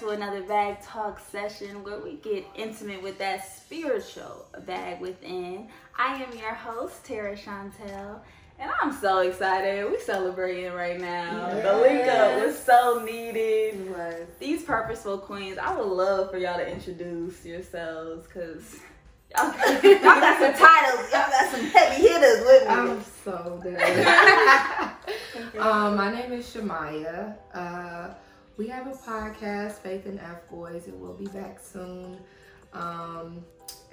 to another Bag Talk session where we get intimate with that spiritual bag within. I am your host, Tara Chantel, and I'm so excited. We celebrating right now. Yes. The link up was so needed. Was. These purposeful queens, I would love for y'all to introduce yourselves because y'all, y'all got some titles. Y'all got some heavy hitters with me. I'm so good. um, my name is Shamaya. Uh, we have a podcast, Faith and F Boys. It will be back soon. Um,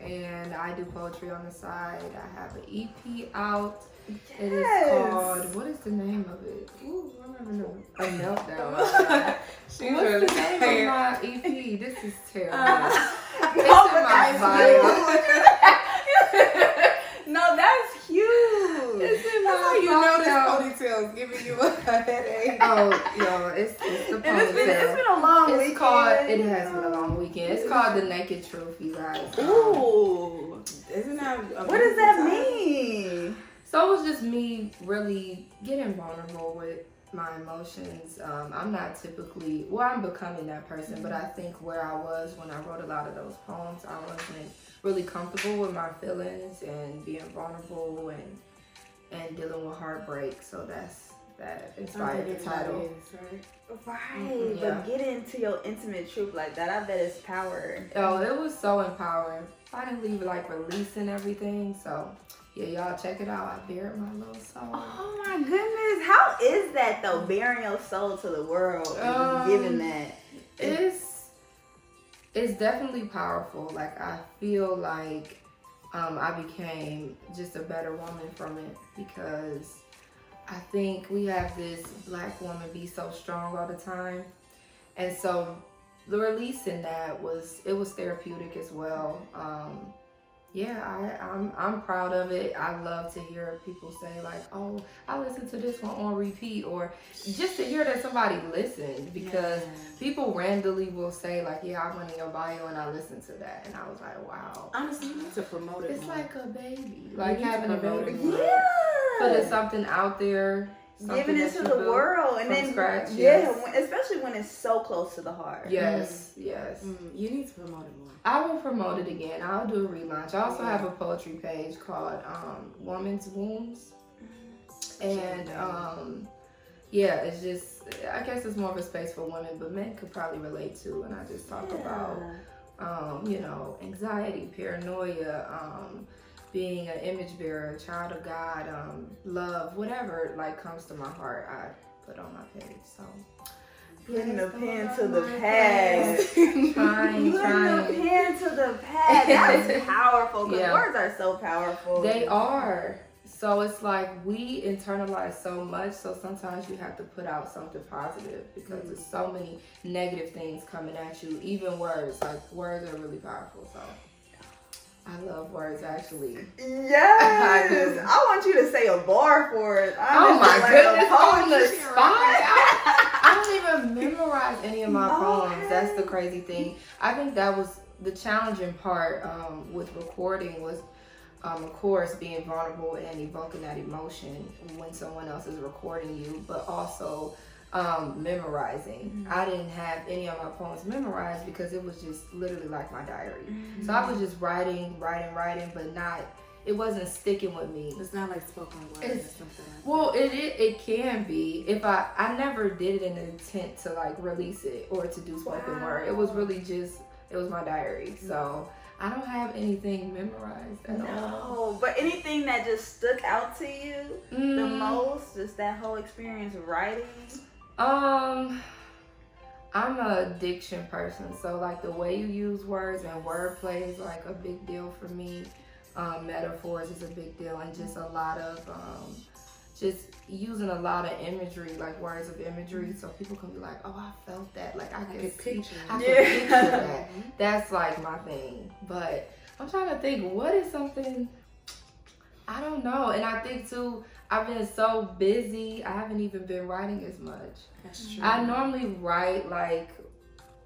and I do poetry on the side. I have an EP out. Yes. It is called, what is the name of it? Ooh, I don't know. A meltdown. She's What's really the name of my EP? This is terrible. Uh, It's no, in my that's no, that's huge. it's in That's how you know bio. this ponytail's giving you a headache. Oh, yo, it's, it's the And it's been, it's ponytail. been a long It's weekend. called. It has been a long weekend. It's called the Naked Trophy, you guys. Ooh. Isn't that a What does that beautiful mean? So it was just me really getting vulnerable with my emotions. Um, I'm not typically, well, I'm becoming that person, but I think where I was when I wrote a lot of those poems, I wasn't really comfortable with my feelings and being vulnerable and and dealing with heartbreak. So that's that inspired the title. Right, Yeah. but get into your intimate truth like that. I bet it's power. Oh, it was so empowering. Finally, like releasing everything. So yeah, y'all check it out. I bared my little soul. Oh my goodness, how is that though? Bearing your soul to the world, and Um, giving that. it's it's definitely powerful. Like I feel like um, I became just a better woman from it because I think we have this black woman be so strong all the time, and so the releasing that was it was therapeutic as well. Um, yeah, I, I'm I'm proud of it. I love to hear people say like, "Oh, I listened to this one on repeat," or just to hear that somebody listened because people randomly will say like, "Yeah, I went in your bio and I listened to that," and I was like, "Wow." Honestly, you need to promote it. It's more. like a baby, like need having a baby. it more. Yeah. Putting something out there, something Giving it to the world, and then scratch, yeah, yes. when, especially when it's so close to the heart. Yes, yes. Mm, you need to promote it more. I will promote it again. I'll do a relaunch. I also have a poetry page called um, Woman's Wombs. And um, yeah, it's just, I guess it's more of a space for women, but men could probably relate to. And I just talk about, um, you know, anxiety, paranoia, um, being an image bearer, child of God, um, love, whatever like comes to my heart, I put on my page. So. Putting the pen to the my past. Trying, Putting the pen to the past. That is powerful. Because Yeah. words are so powerful. They are. So it's like we internalize so much, so sometimes you have to put out something positive because Mm-hmm. there's so many negative things coming at you. Even words, like words are really powerful. So I love words actually. Yes. I. I want you to say a bar for it. Oh my like goodness, on the spot. I, I don't even memorize any of my poems. That's the crazy thing. I think that was the challenging part um, with recording was, um, of course, being vulnerable and evoking that emotion when someone else is recording you, but also um, memorizing. I didn't have any of my poems memorized because it was just literally like my diary. So I was just writing, writing, writing, but not. It wasn't sticking with me. It's not like spoken word or something like Well, it, it it can be. If I I never did it in an intent to like release it or to do spoken word. It was really just it was my diary. So I don't have anything memorized at all. No, but anything that just stuck out to you the Mm, most, just that whole experience writing. Um, I'm a diction person, so like the way you use words and wordplay is like a big deal for me. Um, metaphors is a big deal, and just a lot of um, just using a lot of imagery, like words of imagery, so people can be like, "Oh, I felt that." Like I I can picture I it. can picture that. That's like my thing. But I'm trying to think, what is something I don't know. And I think too, I've been so busy, I haven't even been writing as much. That's true. I normally write like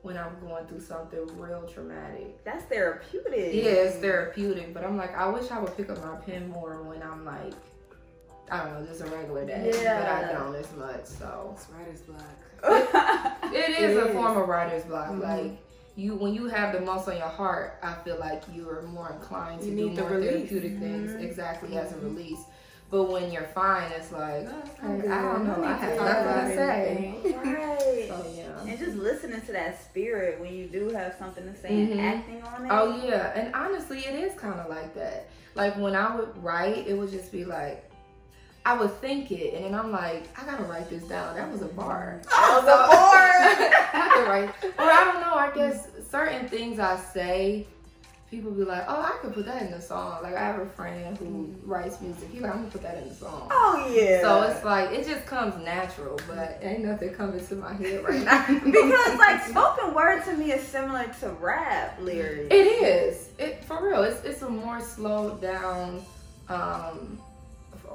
when I'm going through something real traumatic. That's therapeutic. Yeah, it's therapeutic, but I'm like, I wish I would pick up my pen more when I'm like I don't know, just a regular day. Yeah. But I don't as much. So It's writer's block. it is It a is. form of writer's block. Mhm. Like you, when you have the most on your heart, I feel like you are more inclined to You do need the more release. therapeutic Mhm. things exactly as a Mhm. release. But when you're fine, it's like oh, okay. I don't know. I have nothing to say. right. So yeah. And just listening to that spirit when you do have something to say Mhm. and acting on it. Oh yeah, and honestly, it is kind of like that. Like when I would write, it would just be like, I would think it, and then I'm like, I gotta write this down. That was a bar. That was a bar. I could write, or I don't know. I guess certain things I say, people be like, oh, I could put that in the song. Like I have a friend who writes music. He like, I'm gonna put that in the song. Oh yeah. So it's like it just comes natural, but ain't nothing coming to my head right now. because like spoken word to me is similar to rap lyrics. It is. It for real. It's it's a more slowed down um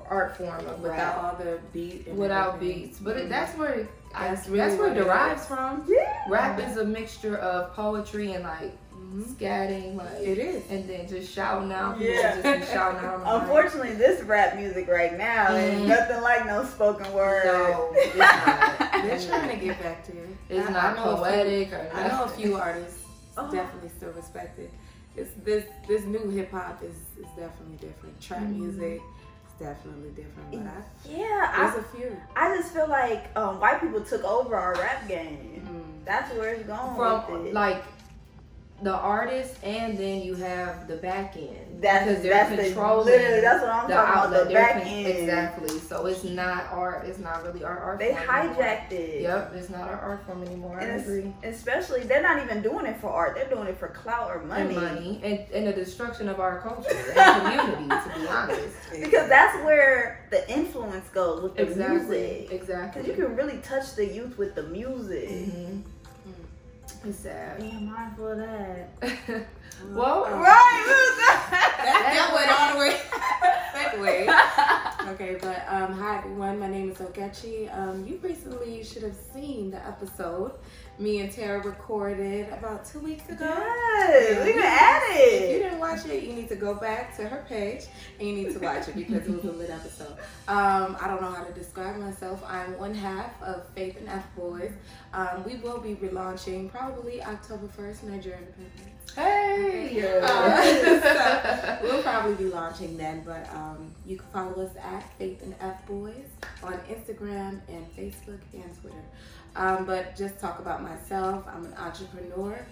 art form of Without rap all the beat. And without everything. beats. But it, that's where it, I, That's that's, where it it derives is. from. Yeah. Rap is a mixture of poetry and like Mhm. scatting, like It is. and then just shouting out. Yeah. just be shouting out. on the mic. Unfortunately, this rap music right now ain't Mhm. nothing like no spoken word. No, it's not. They're trying to get back to it. It's I- not I a few- poetic or I know a few artists Oh. definitely still respect it. It's this this new hip hop is is definitely different. Trap Mhm. music is definitely different. But I, Yeah, I, there's a few. I just feel like um, white people took over our rap game. Mm. That's where it's going from it. like the artist, and then you have the back end. that's because they're that's the controlling literally that's what I'm the talking about. The They're back con- end. Exactly. So it's not art. It's not really our art. They form anymore. hijacked it. Yep, it's not our art form anymore. I agree. especially, they're not even doing it for art. They're doing it for clout or money. And money and, and the destruction of our culture and community. To be honest. Because that's where the influence goes with the Exactly. music. Exactly. Because you can really touch the youth with the music. hmm It's sad. Being mindful of that. well, Right. that, that went all the way. Segue. Okay, but um, hi everyone. My name is Ogechi. Um, you recently should have seen the episode me and Tara recorded about two weeks ago. Yes, we been at it. If you didn't watch it, you need to go back to her page and you need to watch it because it was a lit episode. Um, I don't know how to describe myself. I'm one half of Faith and F Boys. Um, we will be relaunching probably October 1st, Nigeria Independence. Hey. Uh, so we'll probably be launching then, but um, you can follow us at Faith and F Boys on Instagram and Facebook and Twitter. Um, but just talk about myself. I'm an entrepreneur.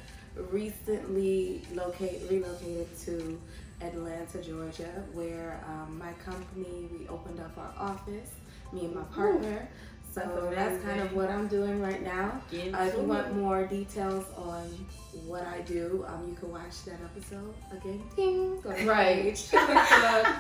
Recently locate relocated to Atlanta, Georgia, where um, my company we opened up our office. Me and my partner. So That's that's kind of what I'm doing right now. Uh, if you want more details on what I do, um, you can watch that episode again. Ding, go Right.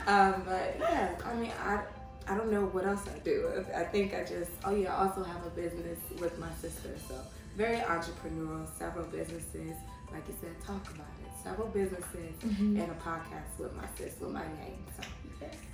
um, but yeah, I mean, I I don't know what else I do. I I think I just oh yeah, I also have a business with my sister, so very entrepreneurial. Several businesses, like you said, talk about it. Several businesses Mhm. and a podcast with my sister, with my name. So.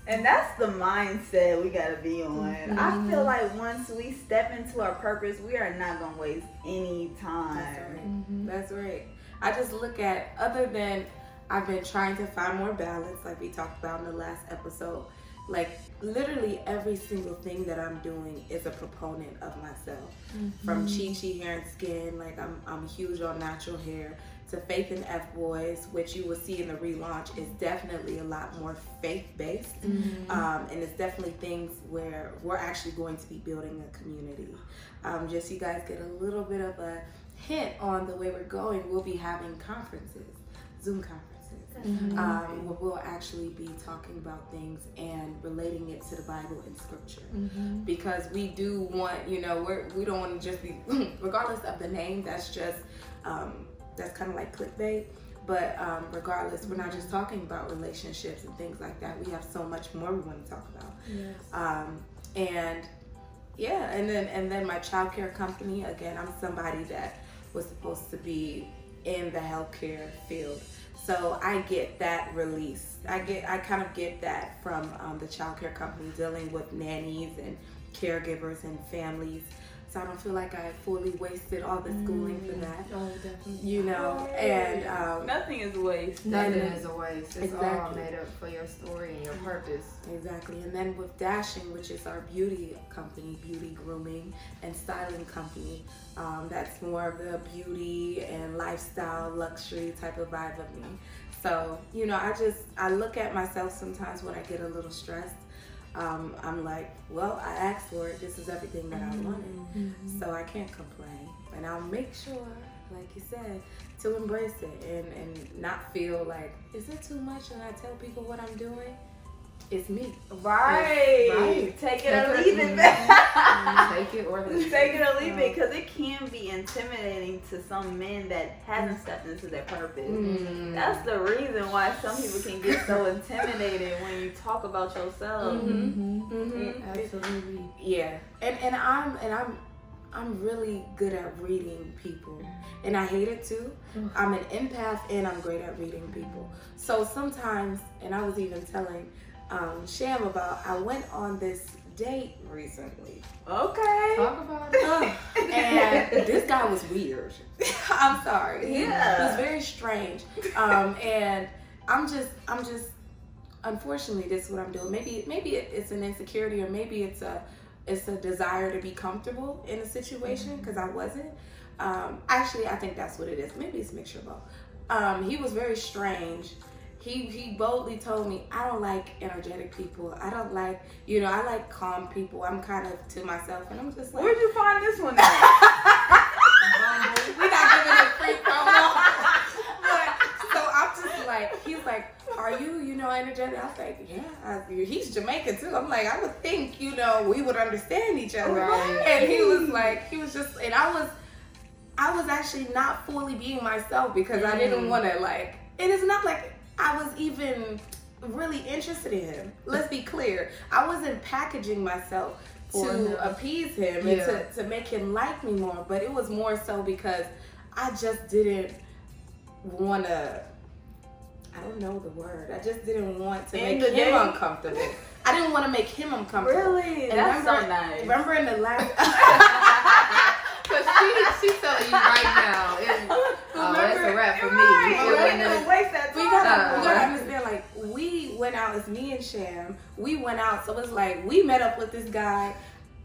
And that's the mindset we gotta be on. I Mhm. feel like once we step into our purpose, we are not gonna waste any That's time. right. Mhm. That's right. I just look at other than I've been trying to find more balance, like we talked about in the last episode. Like literally every single thing that I'm doing is a proponent of myself. From Chi Chi Hair and Skin, like I'm I'm huge on natural hair, to Faith and F Boys, which you will see in the relaunch, is definitely a lot more faith based. Mhm. Um, and it's definitely things where we're actually going to be building a community. Um, just so you guys get a little bit of a hint on the way we're going, we'll be having conferences, Zoom conferences. Mhm. Um, we'll actually be talking about things and relating it to the Bible and Scripture Mhm. because we do want you know we're we don't want to just be regardless of the name that's just um, that's kind of like clickbait but um, regardless we're not just talking about relationships and things like that we have so much more we want to talk about Yes. um, and yeah and then and then my childcare company again i'm somebody that was supposed to be in the healthcare field so i get that release. I get i kind of get that from um, the childcare company dealing with nannies and caregivers and families so I don't feel like I fully wasted all the schooling for that. Oh, definitely. You know, and um, Nothing is a waste. Nothing is a waste. It's all made up for your story and your purpose. Exactly. And then with Dashing, which is our beauty company, beauty grooming and styling company, um, that's more of the beauty and lifestyle, luxury type of vibe of me. So, you know, I just, I look at myself sometimes when I get a little stressed. Um, I'm like, well, I asked for it. This is everything that I wanted. So I can't complain. And I'll make sure, like you said, to embrace it and, and not feel like, is it too much? And I tell people what I'm doing. It's me. Right. Right. Take it or leave it. it. Take it or leave Take it it. or leave it because it can be intimidating to some men that haven't stepped into their purpose. Mm. That's the reason why some people can get so intimidated when you talk about yourself. Mm-hmm. Mm-hmm. Absolutely. Yeah, and and I'm and I'm I'm really good at reading people, and I hate it too. Mm. I'm an empath, and I'm great at reading people. So sometimes, and I was even telling um, Sham about I went on this date recently, Okay. Talk about it. And this guy was weird. I'm sorry. Yeah. He was very strange. Um, and I'm just, I'm just, unfortunately, this is what I'm doing. Maybe, maybe it's an insecurity, or maybe it's a, it's a desire to be comfortable in a situation because I wasn't. Um, actually, I think that's what it is. Maybe it's a mixture of both. Um, he was very strange. He he boldly told me, I don't like energetic people. I don't like, you know, I like calm people. I'm kind of to myself, and I'm just like, Where'd you find this one at? we not giving it free promo. but so I'm just like, he's like, are you, you know, energetic? I was like, yeah. I, he's Jamaican too. I'm like, I would think, you know, we would understand each other. Right. And he was like, he was just, and I was, I was actually not fully being myself because I didn't Mm. want to like. It is not like I was even really interested in him. Let's be clear. I wasn't packaging myself to him. appease him Yeah. and to, to make him like me more. But it was more so because I just didn't want to. I don't know the word. I just didn't want to In make him day? uncomfortable. I didn't want to make him uncomfortable. Really? And That's remember, so nice. Remember in the last. Cause she she's telling you right now. It, oh, that's a wrap for me. Right. You We're feeling gonna it? waste that We time. gotta, we gotta understand, like, we went out, it's me and Sham. We went out, so it's like, we met up with this guy.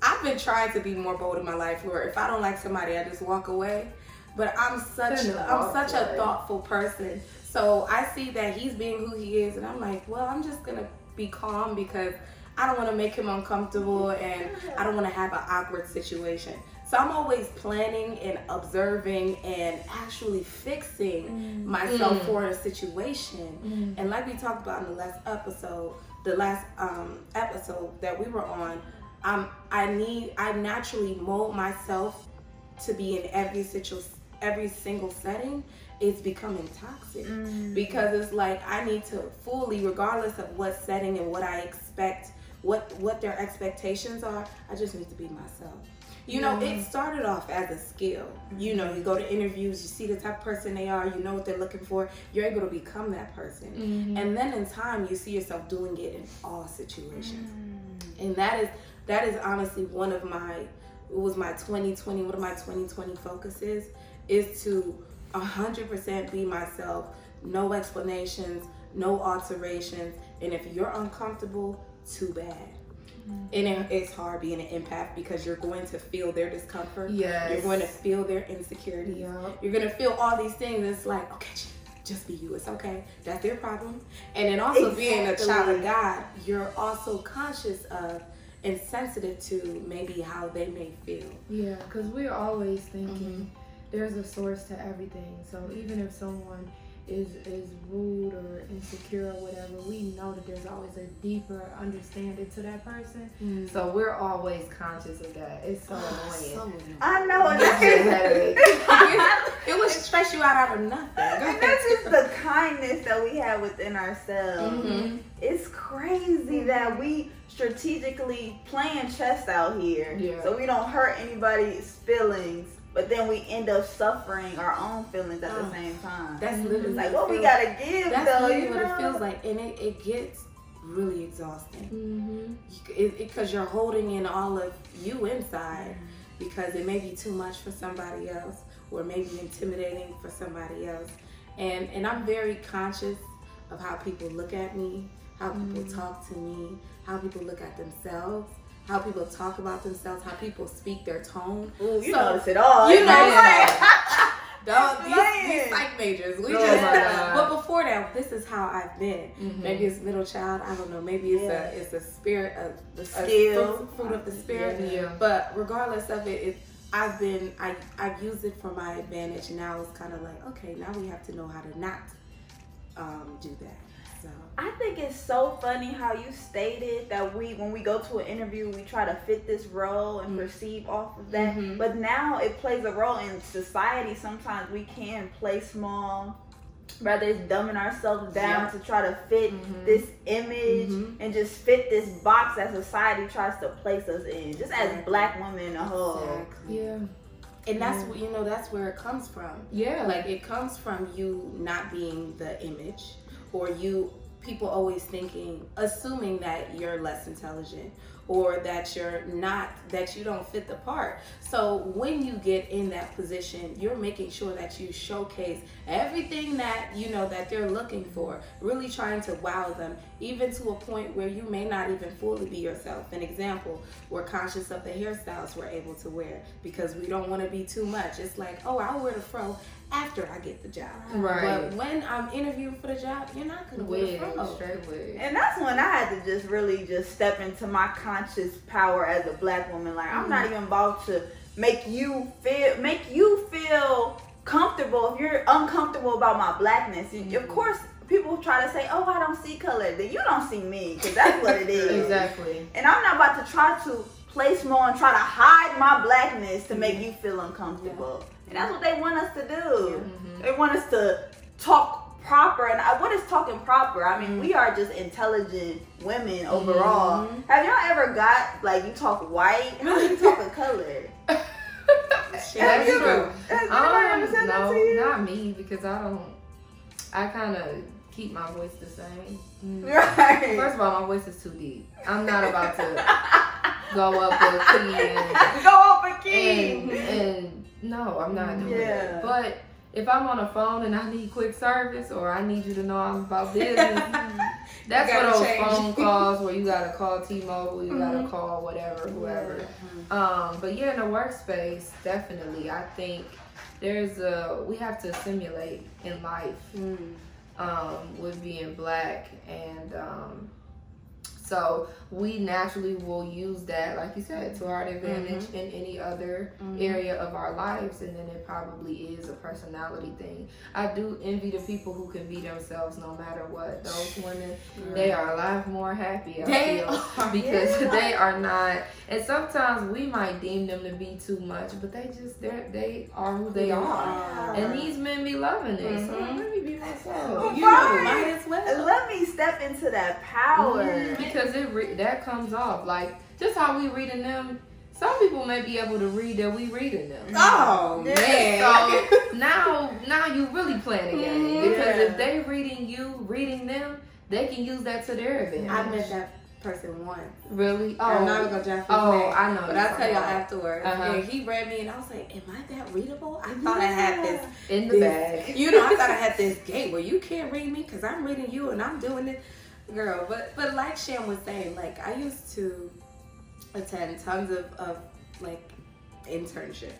I've been trying to be more bold in my life where if I don't like somebody, I just walk away. But I'm such, Shouldn't have I'm such a thoughtful person. So I see that he's being who he is, and I'm like, well, I'm just gonna be calm because I don't want to make him uncomfortable, and I don't want to have an awkward situation. So I'm always planning and observing and actually fixing myself Mm. for a situation. And like we talked about in the last episode, the last um, episode that we were on, um, I need I naturally mold myself to be in every situ every single setting. It's becoming toxic because it's like I need to fully, regardless of what setting and what I expect, what what their expectations are. I just need to be myself. You know, it started off as a skill. You know, you go to interviews, you see the type of person they are, you know what they're looking for, you're able to become that person. Mm-hmm. And then in time, you see yourself doing it in all situations. And that is that is honestly one of my it was my 2020 one of my 2020 focuses is to 100% be myself no explanations no alterations and if you're uncomfortable too bad and it, it's hard being an empath because you're going to feel their discomfort. Yes. you're going to feel their insecurities. Yup. you're going to feel all these things. It's like okay just be you. It's okay. That's their problem. And then also being a child of god you're also conscious of and sensitive to maybe how they may feel. Yeah, because we're always thinking mm-hmm. there's a source to everything. So even if someone is is rude or insecure or whatever, we know that there's always a deeper understanding to that person. Mm. So we're always conscious of that. It's so ah, annoying. so. I know it. it would stress you out out of nothing And that's just the kindness that we have within ourselves. Mhm. It's crazy mm-hmm. that we strategically playing chess out here. Yeah. So we don't hurt anybody's feelings, but then we end up suffering our own feelings at the Oh. same time. that's literally It's like what what we gotta give that's though, literally you what it feels like and it, it gets really exhausting Mm-hmm. because you're holding in all of you inside because it may be too much for somebody else or maybe intimidating for somebody else. And and I'm very conscious of how people look at me, how people Mm. talk to me, how people look at themselves, how people talk about themselves, how people speak their tone. Ooh, you So, notice it all. you know, Yeah. Dog, these, Man. these psych majors. We Oh just, my but before that, this is how I've been. Mhm. Maybe it's middle child. I don't know. Maybe it's Yeah. a it's a spirit of The a skill. fruit, fruit of the spirit. Yeah. But regardless of it, it I've been I I've used it for my advantage. Now it's kind of like okay, now we have to know how to not um, do that. So I think it's so funny how you stated that we, when we go to an interview, we try to fit this role and Mhm. perceive off of that. Mhm. But now it plays a role in society. Sometimes we can play small, rather it's dumbing ourselves down Yeah. to try to fit Mhm. this image Mhm. and just fit this box that society tries to place us in. Just as Exactly. black women in a whole. exactly. Yeah. And that's Yeah. what you know. That's where it comes from. Yeah. Like it comes from you not being the image, or you people always thinking, assuming that you're less intelligent, or that you're not, that you don't fit the part. So when you get in that position, you're making sure that you showcase everything that you know that they're looking for. Really trying to wow them, even to a point where you may not even fully be yourself. An example, we're conscious of the hairstyles we're able to wear because we don't want to be too much. It's like, oh, I'll wear the fro after I get the job. Right. But when I'm interviewing for the job, you're not gonna wear Wig, the fro. straight wig. And that's when I had to just really just step into my conscious power as a black woman. Like I'm not mm-hmm. even about to make you feel make you feel comfortable if you're uncomfortable about my blackness. You- Of mm-hmm. course, people try to say, "Oh, I don't see color." Then you don't see me because that's what it is. Exactly. And I'm not about to try to play small and try to hide my blackness to make mm-hmm. you feel uncomfortable. And that's what they want us to do. Mhm. They want us to talk proper. And I, what is talking proper? I mean, we are just intelligent women overall. Mhm. Have y'all ever got like you talk white? How do you talk a color? Shit, Have That's you true. ever- Has anybody ever Um, said that no, to you? not me because I don't. I kind of keep my voice the same. Right. First of all, my voice is too deep. I'm not about to go up a key and, Go up a key. and and no, I'm not doing Yeah. that. But if I'm on a phone and I need quick service or I need you to know I'm about business, that's for those phone calls where you gotta call T-Mobile, you gotta Mhm. call whatever, whoever. Mm-hmm. Um, but yeah, in the workspace, definitely, I think there's a we have to simulate in life Mm. um, with being black, and um, so we naturally will use that, like you said, to our advantage in any other Mhm. area of our lives, and then it probably is a personality thing. I do envy the people who can be themselves no matter what. Those women, they are a lot more happy. I They feel are. because Yeah. they are not and sometimes we might deem them to be too much but they just they they are who they They are are. and these men be loving it so Mhm. let me be myself You Right. might as well. Let me step into that power. Because it re- that comes off like just how we reading them some people may be able to read that we reading them Oh Yeah. man. so now now you really playing a game Mhm. because Yeah. if they reading you reading them they can use that to their advantage I met that person once. really I'm not oh gonna drop oh name. I know But I'll tell y'all talking afterwards. Uh-huh. And he read me and I was like, Am I that readable? I thought I had this in the this- bag You know, I thought I had this gate where you can't read me because I'm reading you and I'm doing it, girl. But but like Sham was saying, like I used to attend tons of, of like internships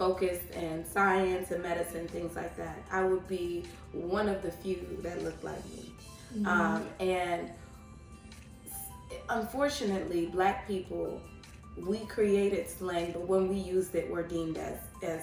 focused in science and medicine, things like that. I would be one of the few that looked like me. Um, and unfortunately, black people, we created slang, but when we used it, we're deemed as as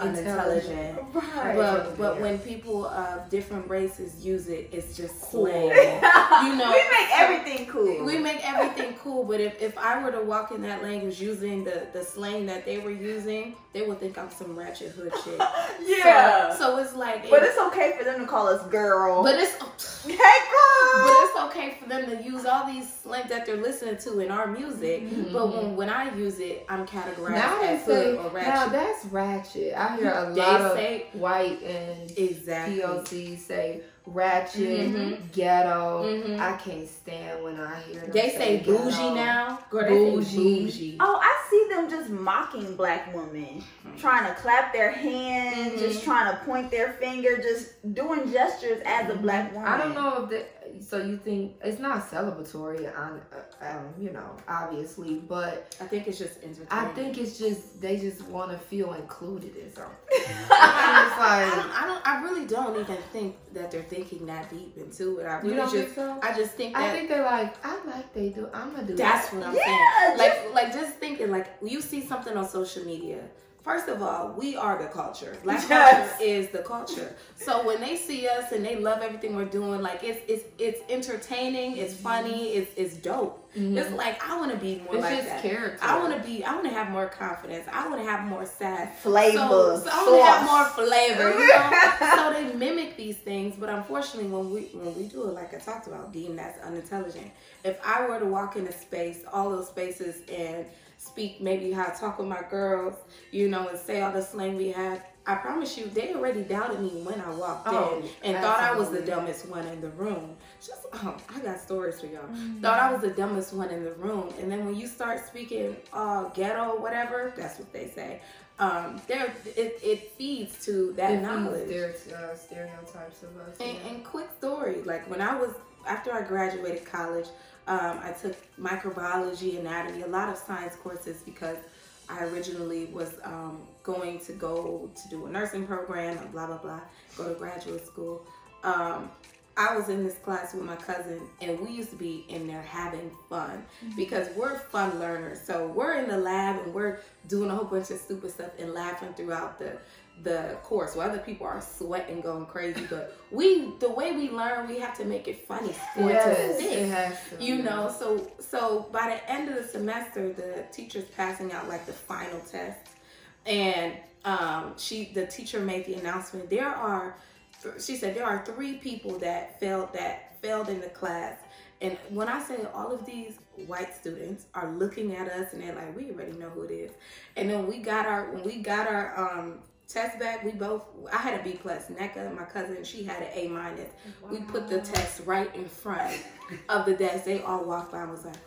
unintelligent. Right. But but Yeah. when people of different races use it, it's just Cool. slang. you know, we make everything cool. We make everything cool, but if, if I were to walk in that language using the, the slang that they were using, they would think I'm some ratchet hood shit. yeah. So, so it's like, but it's okay for them to call us girl. but it's hey but it's okay for them to use all these slang that they're listening to in our music. Mhm. But when when I use it, I'm categorized Now as hood say, or now that's ratchet. I hear a They lot of say- white and exactly. POC say ratchet, Mhm. ghetto. Mhm. I can't stand when I hear them They say bougie ghetto. now. Girl, they Bougie. say bougie. Oh, I see them them just mocking black women, trying to clap their hands, mm-hmm. just trying to point their finger, just doing gestures as a black woman. I don't know if that. So you think it's not celebratory on, uh, um, you know, obviously, but I think it's just entertaining. I think it's just they just want to feel included in something. it's like I don't, I don't, I really don't even think that they're thinking that deep into it. I really just, so? I just think that, I think they're like, I like they do. I'm gonna do. That's that. what I'm yeah, saying. Like, like just thinking, like you see something on social media First of all, we are the culture. Black yes. culture is the culture. So when they see us and they love everything we're doing, like it's it's it's entertaining, it's funny, it's it's dope. Mm-hmm. It's like I want to be more it's like that. Character. I want to be. I want to have more confidence. I want to have more sass, flavor. So, so I want to have more flavor. You know? so they mimic these things, but unfortunately, when we when we do it, like I talked about, deem that's unintelligent. If I were to walk in a space, all those spaces, and speak maybe how I talk with my girls, you know, and say all the slang we have. I promise you, they already doubted me when I walked oh, in and absolutely. thought I was the dumbest one in the room. Just, oh, I got stories for y'all. Mm-hmm. Thought I was the dumbest one in the room. And then when you start speaking uh, ghetto, whatever, that's what they say. Um, there, it, it feeds to that it knowledge. There's uh, stereotypes of us. And, yeah. and quick story, like when I was after I graduated college, um, I took microbiology, anatomy, a lot of science courses because I originally was um, going to go to do a nursing program and blah, blah, blah, go to graduate school. Um, I was in this class with my cousin, and we used to be in there having fun mm-hmm. because we're fun learners. So we're in the lab and we're doing a whole bunch of stupid stuff and laughing throughout the the course. Where other people are sweating going crazy but we the way we learn we have to make it funny for yes, it to stick it has to, you know? So so by the end of the semester the teacher's passing out like the final test. And um she the teacher made the announcement. There are she said there are three people that failed that failed in the class. And when I say all of these white students are looking at us and they're like, we already know who it is. And then we got our when we got our um test back, we both I had a B plus. NECA, my cousin, she had an A minus. Wow. We put the test right in front of the desk. They all walked by and was like,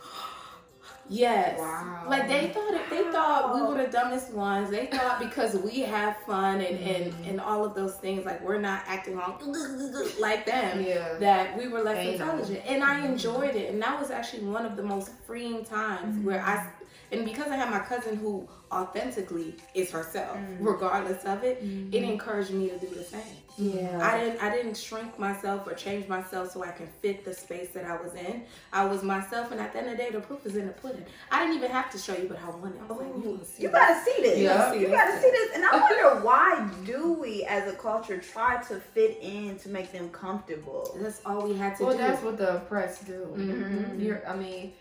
Yes. Wow. Like they thought it, they thought we were the dumbest ones. They thought because we have fun and, and, mm-hmm. and all of those things, like we're not acting on like them, yeah. that we were less Ain't intelligent. And I mm-hmm. enjoyed it. And that was actually one of the most freeing times mm-hmm. where I and because I have my cousin who authentically is herself, mm-hmm. regardless of it, mm-hmm. it encouraged me to do the same. Yeah. I didn't I didn't shrink myself or change myself so I can fit the space that I was in. I was myself and at the end of the day the proof is in the pudding. I didn't even have to show you but I wanted. I was like, you, you gotta see this. Yeah. You gotta see this. And I wonder why do we as a culture try to fit in to make them comfortable? That's all we had to well, do. Well that's what the oppressed do. Mm-hmm. You're I mean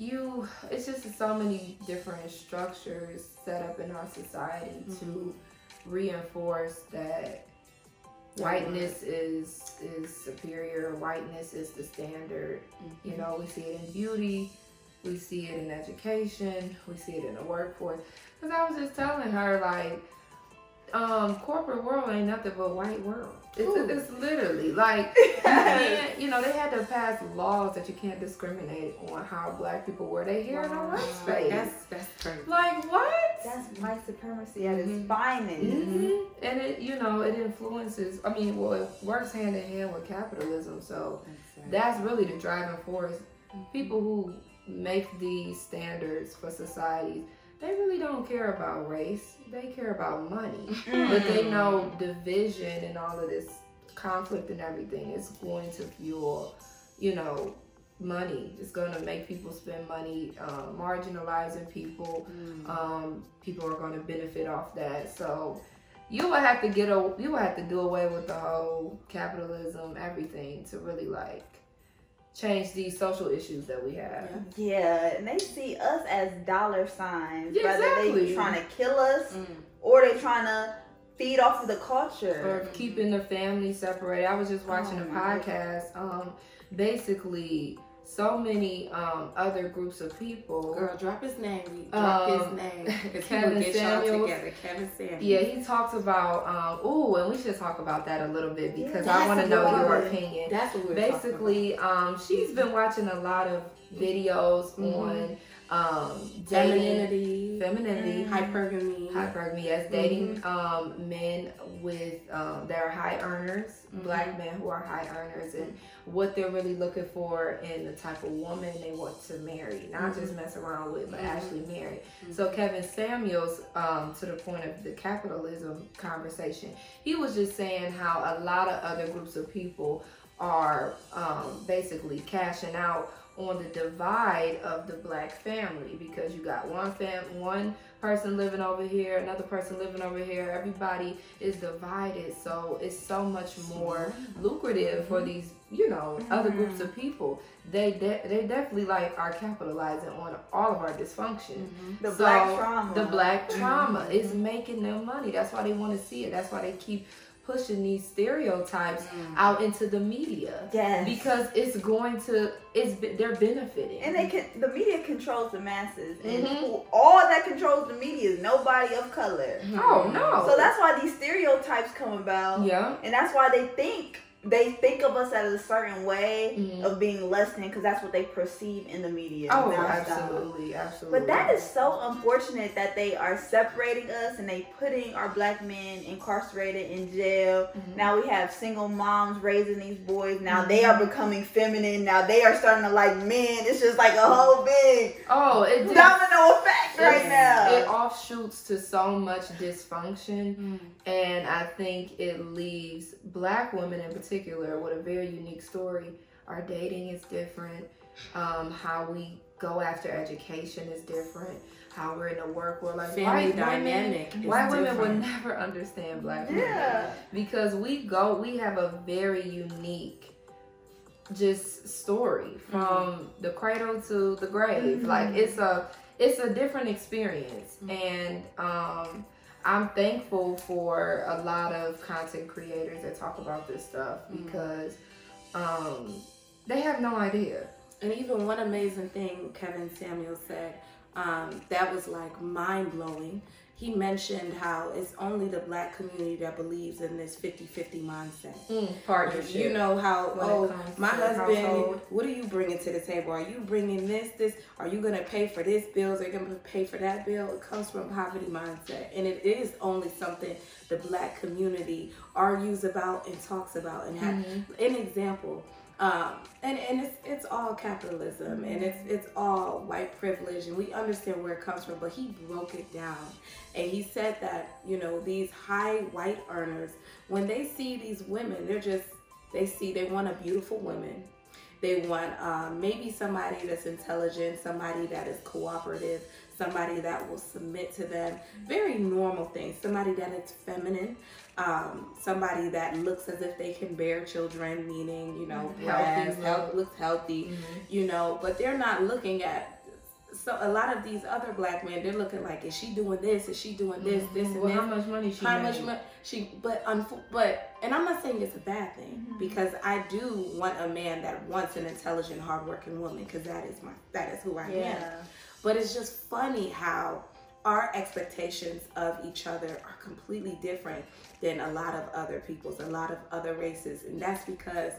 you it's just so many different structures set up in our society mm-hmm. to reinforce that whiteness is is superior whiteness is the standard mm-hmm. you know we see it in beauty we see it in education we see it in the workforce because i was just telling her like um corporate world ain't nothing but white world it's, it's literally like you know they had to pass laws that you can't discriminate on how black people wear their hair wow. in a white space. That's that's crazy. Like what? That's white supremacy at mm-hmm. its finest. Mm-hmm. And it you know it influences. I mean, well, it works hand in hand with capitalism. So that's, that's really the driving force. Mm-hmm. People who make these standards for society they really don't care about race. They care about money. Mm. But they know division and all of this conflict and everything is going to fuel, you know, money. It's going to make people spend money, uh, marginalizing people. Mm. Um, people are going to benefit off that. So you will have to get a, you will have to do away with the whole capitalism, everything to really like change these social issues that we have. Yeah, and they see us as dollar signs, yeah, whether exactly. they trying to kill us mm. or they trying to feed off of the culture or keeping the family separated. I was just watching oh, a podcast. Um, basically so many um, other groups of people. Girl, drop his name. Drop um, his name. Kevin Samuels. together. Kevin Samuels. Yeah, he talks about. Um, ooh, and we should talk about that a little bit because yeah, I want to know your opinion. That's what we're Basically, um, she's been watching a lot of videos mm-hmm. on um, femininity, femininity, Mhm. hypergamy. hypergamy, yes, dating um, men with um, that are high earners, Mhm. black men who are high earners, and what they're really looking for in the type of woman they want to marry, not just mess around with, but Mhm. actually marry. So Kevin Samuels, um, to the point of the capitalism conversation, he was just saying how a lot of other groups of people are um, basically cashing out on the divide of the black family because you got one fam one person living over here another person living over here. Everybody is divided. So it's so much more lucrative for mm-hmm. these you know other groups of mm-hmm. people. They de- they definitely like are capitalizing on all of our dysfunction. Mhm. The So, black trauma. the black trauma is mm-hmm. making them money. That's why they want to see it. That's why they keep pushing these stereotypes Mhm. out into the media Yes. because it's going to it's they're benefiting And they can the media controls the masses, and Mhm. who, all that controls the media is nobody of color. oh no So that's why these stereotypes come about, yeah and that's why they think they think of us as a certain way Mhm. of being less than, because that's what they perceive in the media. oh absolutely absolutely But that is so unfortunate that they are separating us and they putting our black men incarcerated in jail. Mhm. Now we have single moms raising these boys. Now they are becoming feminine. Now they are starting to like men. It's just like a whole big oh it just, domino effect right now. it offshoots to so much dysfunction Mhm. and i think it leaves black women in particular with a very unique story. Our dating is different. Um, how we go after education is different. How we're in the work world. Like Family white dynamic women is white women would never understand black women because we go we have a very unique just story from the cradle to the grave. Mhm. like it's a it's a different experience. Mhm. and um i'm thankful for a lot of content creators that talk about this stuff Mhm. because um they have no idea And even one amazing thing Kevin Samuel said um, that was like mind blowing. He mentioned how it's only the black community that believes in this 50 50 mindset. partnership You know how, When oh, my husband, household. what are you bringing to the table? Are you bringing this, this? Are you going to pay for this bills? Are you going to pay for that bill? It comes from poverty mindset. And it is only something the black community argues about and talks about. And have Mhm. an example. Um, and and it's it's all capitalism and it's it's all white privilege and we understand where it comes from. But he broke it down, and he said that you know these high white earners when they see these women, they're just they see they want a beautiful woman. They want um, maybe somebody that's intelligent, somebody that is cooperative, somebody that will submit to them. Very normal things. Somebody that is feminine, um, somebody that looks as if they can bear children, meaning you know Healthy breasts, health, looks healthy, Mhm. you know. But they're not looking at. So a lot of these other black men, they're looking like, is she doing this? Is she doing this? This and well, this? how much money she how made? much money she but unfo- but and i'm not saying it's a bad thing Mhm. because i do want a man that wants an intelligent hardworking woman because that is my that is who i am but it's just funny how our expectations of each other are completely different than a lot of other people's a lot of other races and that's because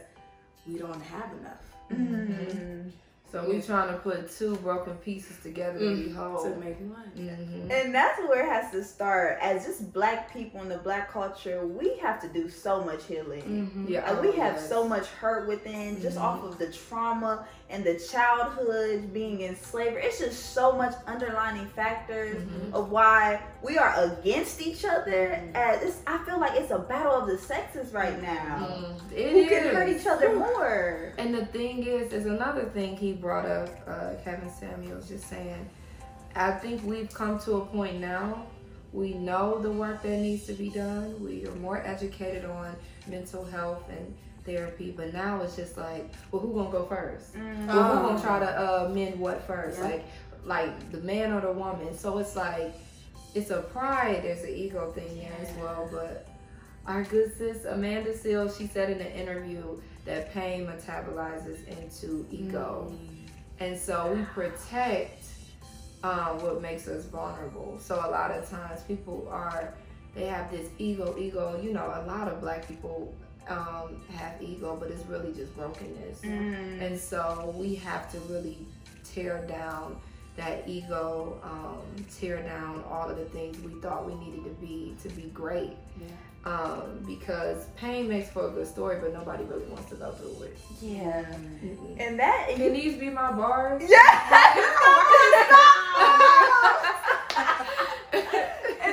we don't have enough Mhm. so we're trying to put two broken pieces together to be whole to make one Mhm. And that's where it has to start. As just black people in the black culture, we have to do so much healing. Mhm. Yeah. Like we have so much hurt within just off of the trauma and the childhood being in slavery. It's just so much underlining factors Mhm. of why we are against each other. Mhm. As I feel like it's a battle of the sexes right now. Mm, it Who can hurt each other more? And the thing is, there's another thing he brought up, uh, Kevin Samuels, just saying, I think we've come to a point now, we know the work that needs to be done. We are more educated on mental health and therapy, but now it's just like, well, who gonna go first? Mm. Well, who Oh. gonna try to uh, mend what first? Yeah. Like, like the man or the woman. So it's like, it's a pride. There's an ego thing there as well. But our good sis Amanda Seales, she said in an interview that pain metabolizes into ego, Mm. and so we protect um, what makes us vulnerable. So a lot of times people are they have this ego, ego. You know, a lot of black people um, have ego, but it's really just brokenness. Mm. And so we have to really tear down that ego um, tear down all of the things we thought we needed to be to be great. Yeah. Um, because pain makes for a good story, but nobody really wants to go through it. Yeah. Mm-mm. And that Can these be my bars? Yeah. and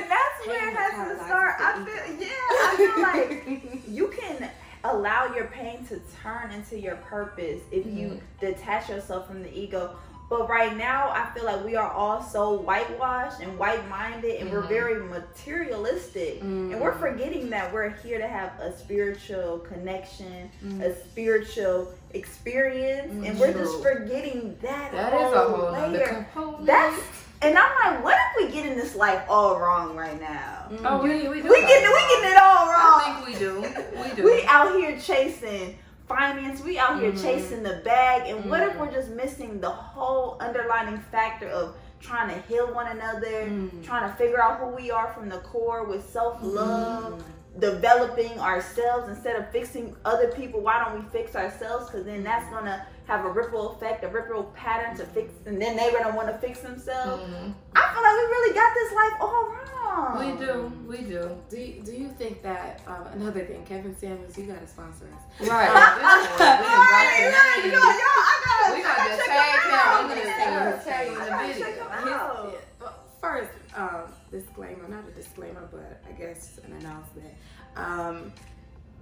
that's where it has to start. I feel yeah, I feel like you can allow your pain to turn into your purpose if you mm-hmm. detach yourself from the ego. But right now, I feel like we are all so whitewashed and white-minded, and we're Mhm. very materialistic, and we're mm-hmm. forgetting that we're here to have a spiritual connection, a mm. spiritual experience, and we're just forgetting that, That is a whole other layer. component. That's and I'm like, what if we get in this life all wrong right now? oh, we, we do. We getting we getting it all wrong. I think we do. We do. We out here chasing finance. We out here Mhm. chasing the bag. And what if Mhm. we're just missing the whole underlining factor of trying to heal one another, Mm. trying to figure out who we are from the core with self love, Mm-hmm. developing ourselves instead of fixing other people. Why don't we fix ourselves? Because then that's gonna have a ripple effect, a ripple pattern to fix, and then they're gonna want to fix themselves. Mhm. I feel like we really got this life all wrong. We do. We do. Do you, do you think that um, another thing, Kevin Samuels, you gotta sponsor us. Right. Right, This one, we done dropped the right, yo, yo, I gotta, We got gotta tag him him. out. I'm gonna Yeah. tag him in the video. His- out. first, um, disclaimer, not a disclaimer, but I guess an announcement. Um,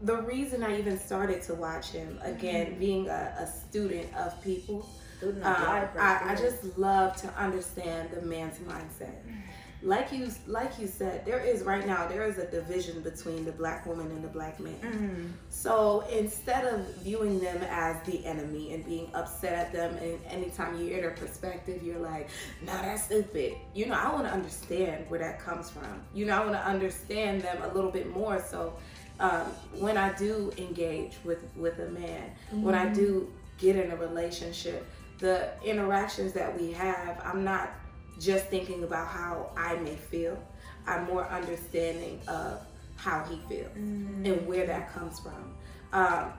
the reason I even started to watch him, again, being a, a student of people, Student um, of life right I, I just love to understand the man's mindset. Like you, like you said, there is right now there is a division between the black woman and the black man. Mm. So instead of viewing them as the enemy and being upset at them, and anytime you hear their perspective, you're like, "No, that's stupid." You know, I want to understand where that comes from. You know, I want to understand them a little bit more. So um, when I do engage with with a man, when I do get in a relationship, the interactions that we have, I'm not just thinking about how I may feel. I'm more understanding of how he feels and where that comes from. Um,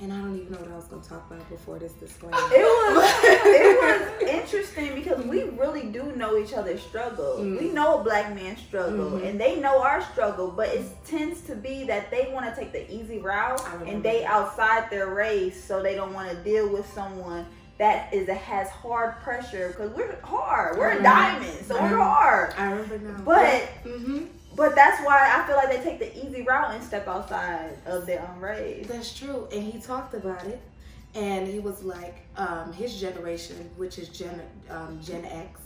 and I don't even know what I was going to talk about before this disclaimer. It was it was interesting because we really do know each other's struggle. Mm. We know a black man's struggle, Mhm. and they know our struggle. But it tends to be that they want to take the easy route, and they that. outside their race, so they don't want to deal with someone that is has hard pressure because we're hard. We're a Mhm. diamond, so we're Mhm. hard. I remember now. But hmm but that's why I feel like they take the easy route and step outside of their own race. That's true. And he talked about it. And he was like, um, his generation, which is Gen, um, Gen X,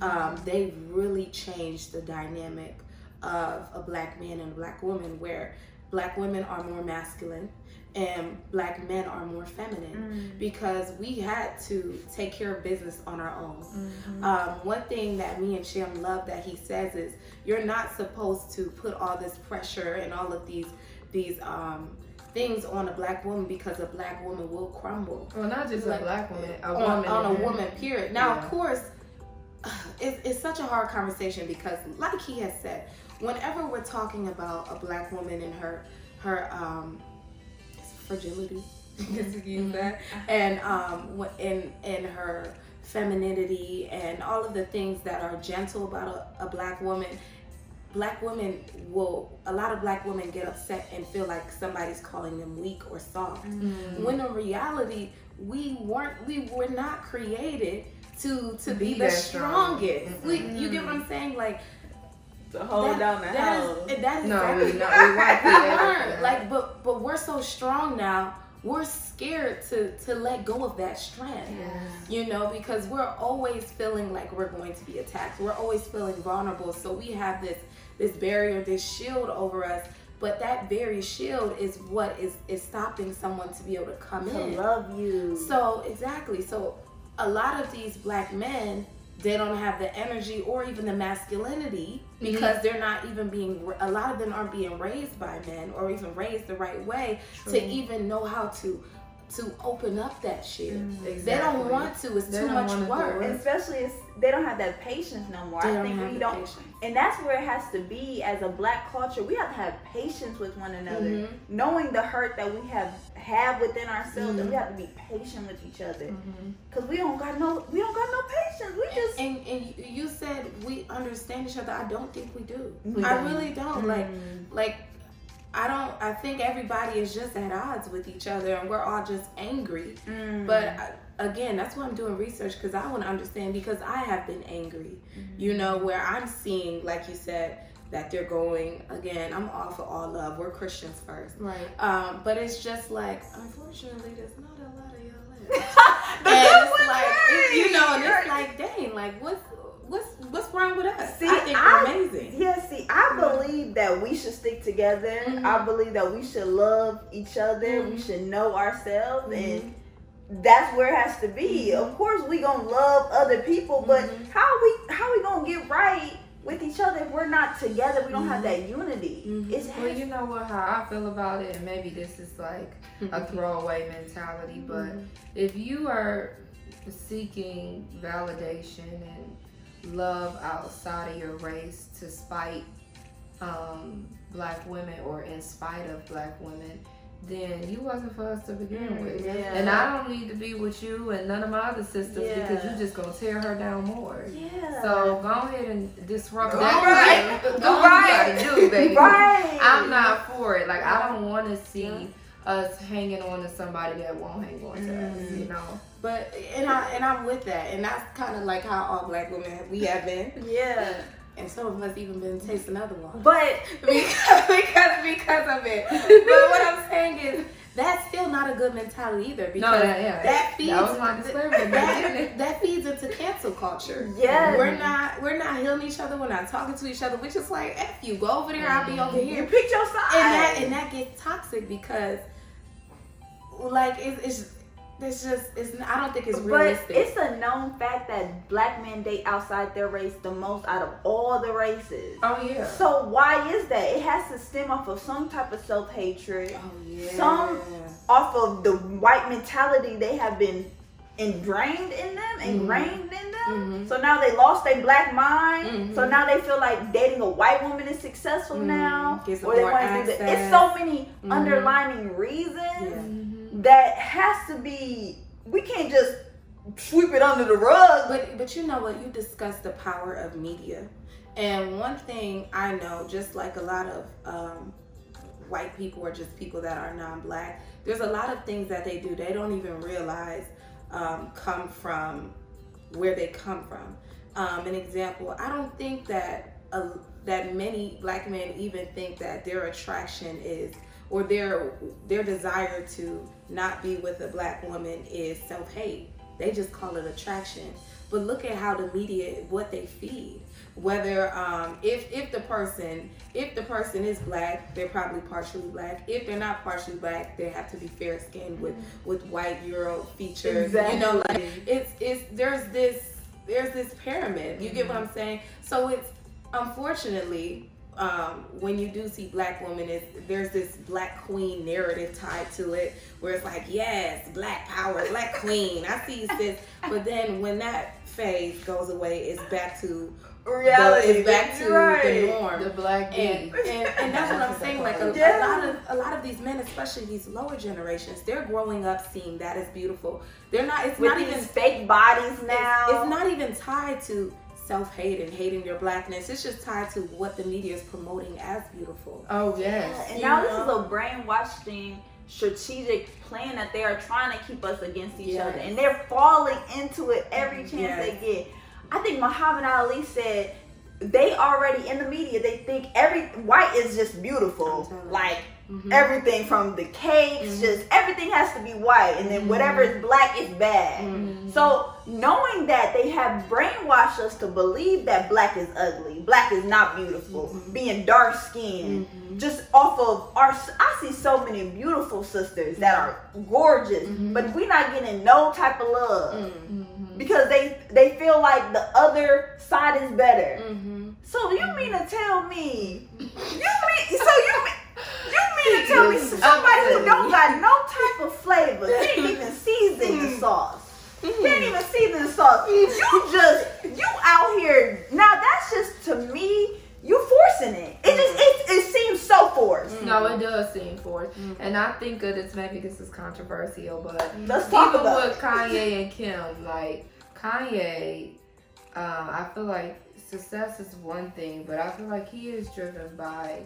um, they really changed the dynamic of a black man and a black woman, where black women are more masculine and black men are more feminine because we had to take care of business on our own. Um, one thing that me and Shem love that he says is you're not supposed to put all this pressure and all of these these um, things on a black woman because a black woman will crumble Well, not just Like, a black woman, a on, woman. on a woman. Period. Now, Yeah. of course, it, it's such a hard conversation because, like he has said, whenever we're talking about a black woman and her her um, fragility, just use that, and um, in in her femininity and all of the things that are gentle about a, a black woman. Black women will, a lot of black women get upset and feel like somebody's calling them weak or soft Mm-hmm. when in reality we weren't we were not created to to be, Be the that strong. strongest we, you get what i'm saying like To hold that- down the that house. is that is No, exactly we not. We weren't like but but we're so strong now we're scared to to let go of that strength you know because we're always feeling like we're going to be attacked we're always feeling vulnerable so we have this this barrier this shield over us but that very shield is what is is stopping someone to be able to come to in love you. so exactly. So a lot of these black men, they don't have the energy or even the masculinity mm-hmm. because they're not even being. A lot of them aren't being raised by men or even raised the right way to even know how to to open up that share. Exactly. Mm, they don't want to. It's They too much wanna work. Especially it's, they don't have that patience no more. They I don't think have we the don't, patience. And that's where it has to be as a black culture. We have to have patience with one another, Mhm. knowing the hurt that we have have within ourselves, and we have to be patient with each other because we don't got no we don't got no patience. We just and, and you said we understand each other. I don't think we do. We I don't. really don't. Like Mm. like I don't. I think everybody is just at odds with each other, and we're all just angry. Mm. But I, again, that's why I'm doing research because I want to understand because I have been angry. You know, where I'm seeing, like you said, that they're going again. I'm all for all love. We're Christians first. Right. Um, but it's just like, unfortunately, there's not a lot of y'all left. And it's like, hurt. you know, and it's like, dang, like what's what's what's wrong with us? See, I think I- we're amazing. Yeah, see, I believe that we should stick together. Mhm. I believe that we should love each other. We Mhm. should know ourselves, Mhm. and that's where it has to be. Mhm. Of course, we gonna love other people, but Mhm. how we how we gonna get right with each other if we're not together? We don't have Mhm. that unity. Mhm. It's Well, you know what? How I feel about it, and maybe this is like a throwaway mentality, but if you are seeking validation and love outside of your race to spite um, black women or in spite of black women, then you wasn't for us to begin Mm, with. yeah. And I don't need to be with you and none of my other sisters because Yeah. you just gonna tear her down more. yeah. So go ahead and disrupt Go that. right. Do Go what you right. do, baby. right. I'm not for it. Like I don't want to see Yeah. us hanging on to somebody that won't hang on to us. Mm. You know. But and I and I'm with that, and that's kind of like how all black women we have been, Yeah, and some of us even been tasting other ones but because because because of it. But what I'm saying is that's still not a good mentality either because No, that, yeah. that feeds that was my disclaimer. at the beginning. that, that feeds into cancel culture. yeah, We're not we're not healing each other. We're not talking to each other. We're just like f you. Go over there. I'll be mm-hmm. over here. you picked your side. And that and that gets toxic because like it's it's it's just it's I don't think it's realistic. But it's a known fact that black men date outside their race the most out of all the races. Oh yeah. So why is that? It has to stem off of some type of self hatred, oh yeah. some- off of the white mentality they have been ingrained in them, ingrained in them. Mhm. So now they lost their black mind. Mhm. So now they feel like dating a white woman is successful Mhm. now, or they want to. It's so many Mhm. underlining reasons Yeah. That has to be. We can't just sweep it under the rug. But but you know what? You discussed the power of media, and one thing I know, just like a lot of um, white people or just people that are non-black, there's a lot of things that they do they don't even realize um, come from where they come from. Um, an example, I don't think that uh, that many black men even think that their attraction is or their their desire to not be with a black woman is self-hate. They just call it attraction. But look at how the media what they feed. Whether um, if if the person if the person is black, they're probably partially black. If they're not partially black, they have to be fair skinned with with white Euro features. You know, like it's it's there's this there's this pyramid. You get what I'm saying? So it's unfortunately um, when you do see black women, it's, there's this black queen narrative tied to it, where it's like, yes, black power, black queen. I see this. But then when that phase goes away, it's back to Reality, the, it's back to right. the norm. The black And, and, and that's what I'm saying. Like a, Yeah. a lot of a lot of these men, especially these lower generations, they're growing up seeing that as beautiful. They're not. It's with not these even fake bodies it's- now. It's, not even tied to self hate and hating your blackness. It's just tied to what the media is promoting as beautiful. Oh Yeah, yes. and You now know? this is a brainwashing strategic plan that they are trying to keep us against each Yes. other, and they're falling into it every chance Yes. they get. I think Muhammad Ali said they already in the media they think every white is just beautiful, I'm you. like Mhm. everything from the cakes, Mhm. just everything has to be white, and then whatever is black is bad. Mhm. So knowing that they have brainwashed us to believe that black is ugly, black is not beautiful, Mhm. being dark skinned, just off of our. I see so many beautiful sisters that are gorgeous, Mhm. but we're not getting no type of love Mm. Mhm. because they they feel like the other side is better. Mhm. So you mean to tell me? You mean so you mean? You mean to tell me somebody who don't got no type of flavor can't even season the mm-hmm. sauce? Mm-hmm. Can't even season the sauce. You mm-hmm. just you out here now. That's just to me. You forcing it. It just it, it seems so forced. No, it does seem forced, and I think that it's maybe this is controversial, but Let's talk even about with it. Kanye and Kim, like Kanye, uh, I feel like success is one thing, but I feel like he is driven by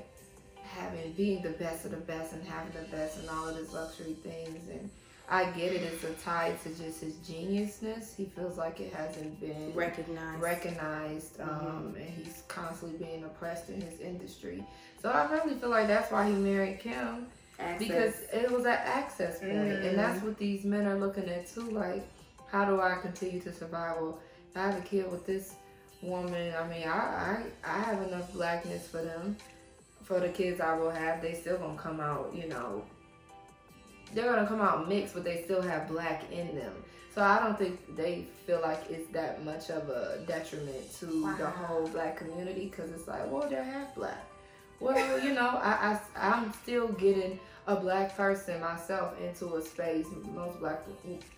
having being the best of the best and having the best and all of these luxury things and I get it, it's a tie to just his geniusness. He feels like it hasn't been Recognized. recognized, Mm-hmm. um, and he's constantly being oppressed in his industry. So I really feel like that's why he married Kim Access. because it was an access point, and that's Mm-hmm. what these men are looking at too. Like, how do I continue to survive? Well, if I have a kid with this woman. I mean, I I, I have enough blackness for them, for the kids I will have. They still gonna come out, you know. They're gonna come out mixed, but they still have black in them. So I don't think they feel like it's that much of a detriment to the whole black community because it's like, well, they're half black. Well, you know, I, I I'm still getting a black person myself into a space most black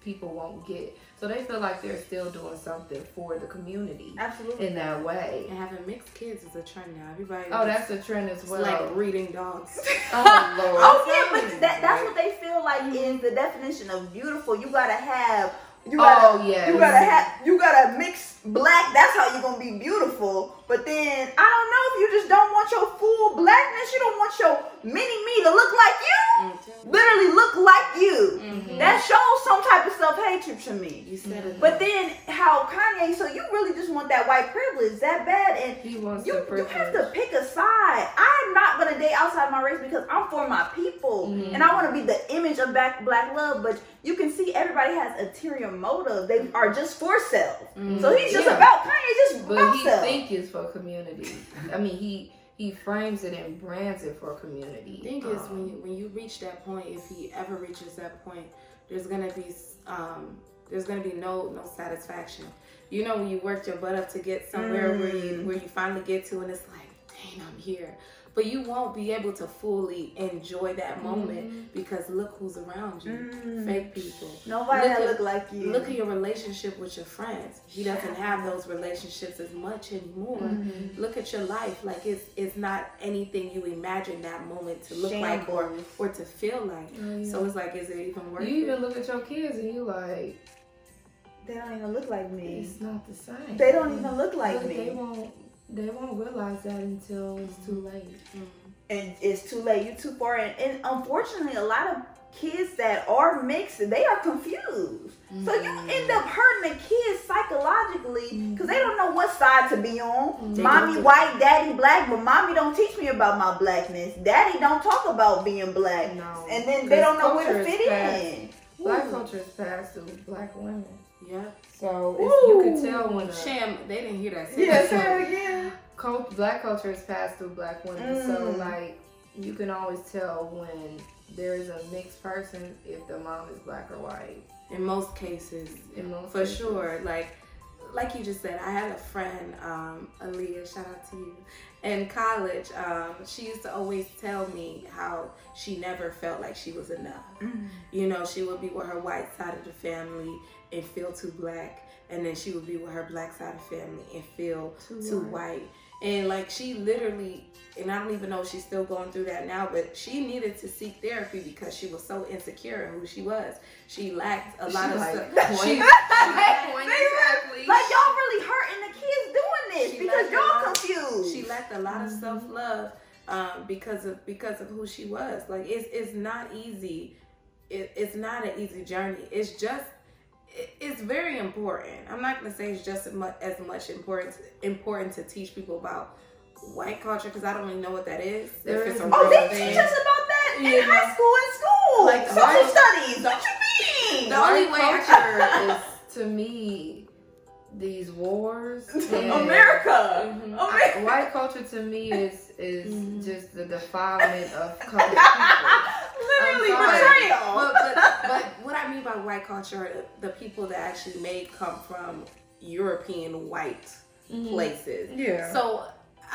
people won't get. So they feel like they're still doing something for the community Absolutely. in that way. and having mixed kids is a trend now. Everybody. Oh, that's a trend as well. like breeding dogs. oh Lord. Oh yeah, but that, that's what they feel like mhm. is the definition of beautiful. You gotta have you oh, gotta Oh, yes. you gotta have you gotta mix black. That's how you're gonna be beautiful. But then I don't know if you just don't want your full blackness. You don't want your mini me to look like you. Mm, Literally look like you. Mhm. That shows some type of self hatred to me. You said it. But then how Kanye? So you really just want that white privilege that bad and. He wants You, you have to pick a side. I'm not gonna date outside my race because I'm for my people Mhm. and I want to be the image of black black love. But you can see everybody has ulterior motive. They are just for self. So he's just Yeah. about Kanye, just But about he self. think it's for community. I mean, he he frames it and brands it for a community. The thing is, Um, when you, when you reach that point, if he ever reaches that point, there's gonna be um, there's gonna be no no satisfaction. You know, when you worked your butt up to get somewhere where you Mm. where you finally get to, and it's like, dang, I'm here. But you won't be able to fully enjoy that moment because look who's around you, Mm. fake people. Nobody Look that at- look like you. Look at your relationship with your friends. He doesn't have those relationships as much anymore. Mm-hmm. Look at your life. Like it's it's not anything you imagine that moment to look like or or to feel like. Oh, yeah. So it's like, is it even worth you it? even look at your kids and you like, They don't even look like me. it's not the same. They don't even look like But They me. won't. They won't realize that until it's too late. Mm-hmm. And it's too late. You're too far. And, and unfortunately, a lot of kids that are mixed, they are confused. So you mm-hmm. end up hurting the kids psychologically because they mm-hmm. don't know what side to be on. They mommy white, daddy black, but mommy don't teach me about my blackness. Daddy don't talk about being black. No. And then they don't know where to fit in. Black culture is passed through black women. Yeah. So you can tell when Sham, they didn't hear that. Yeah, say it again. cult, black culture is passed through black women. So Mm. like you can always tell when there's a mixed person if the mom is black or white. In most cases, In most for cases. sure. Like, like you just said, I had a friend, um, Aaliyah. Shout out to you. In college, um, she used to always tell me how she never felt like she was enough. You know, she would be with her white side of the family and feel too black, and then she would be with her black side of family and feel Too too, white. white. And like she literally, and I don't even know if she's still going through that now, but she needed to seek therapy because she was so insecure in who she was. She lacked a lot She of like, stuff. She- Point exactly. Like y'all really hurting the kids doing this She because y'all confused. she lacked a lot of self love um, because of because of who she was. Like it's it's not easy. It, it's not an easy journey. It's just it's very important. I'm not gonna say it's just as much as much important important to teach people about white culture because I don't really know what that is. There if it's is a Oh, they thing. teach us about that in Yeah. high school and school. Like, social white- studies. What you mean? The only way I culture is to me these wars. America. Mhm. America. White culture to me is is Mhm. just the defilement of colored people. Literally I'm betrayal. but, but, but what I mean by white culture, the people that actually may come from European white Mm-hmm. places. Yeah. So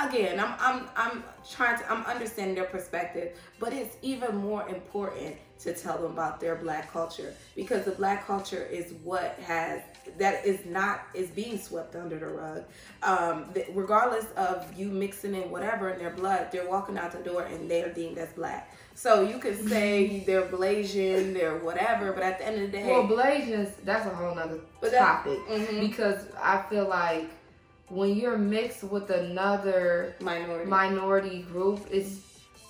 again, I'm I'm I'm trying to I'm understanding their perspective, but it's even more important to tell them about their black culture because the black culture is what has that is not is being swept under the rug. Um, th- regardless of you mixing in whatever in their blood, they're walking out the door and they are deemed as black. So you could say they're Blasian, they're whatever, but at the end of the day, Well, Blasians, that's a whole nother topic Mhm. because I feel like when you're mixed with another minority. minority group, it's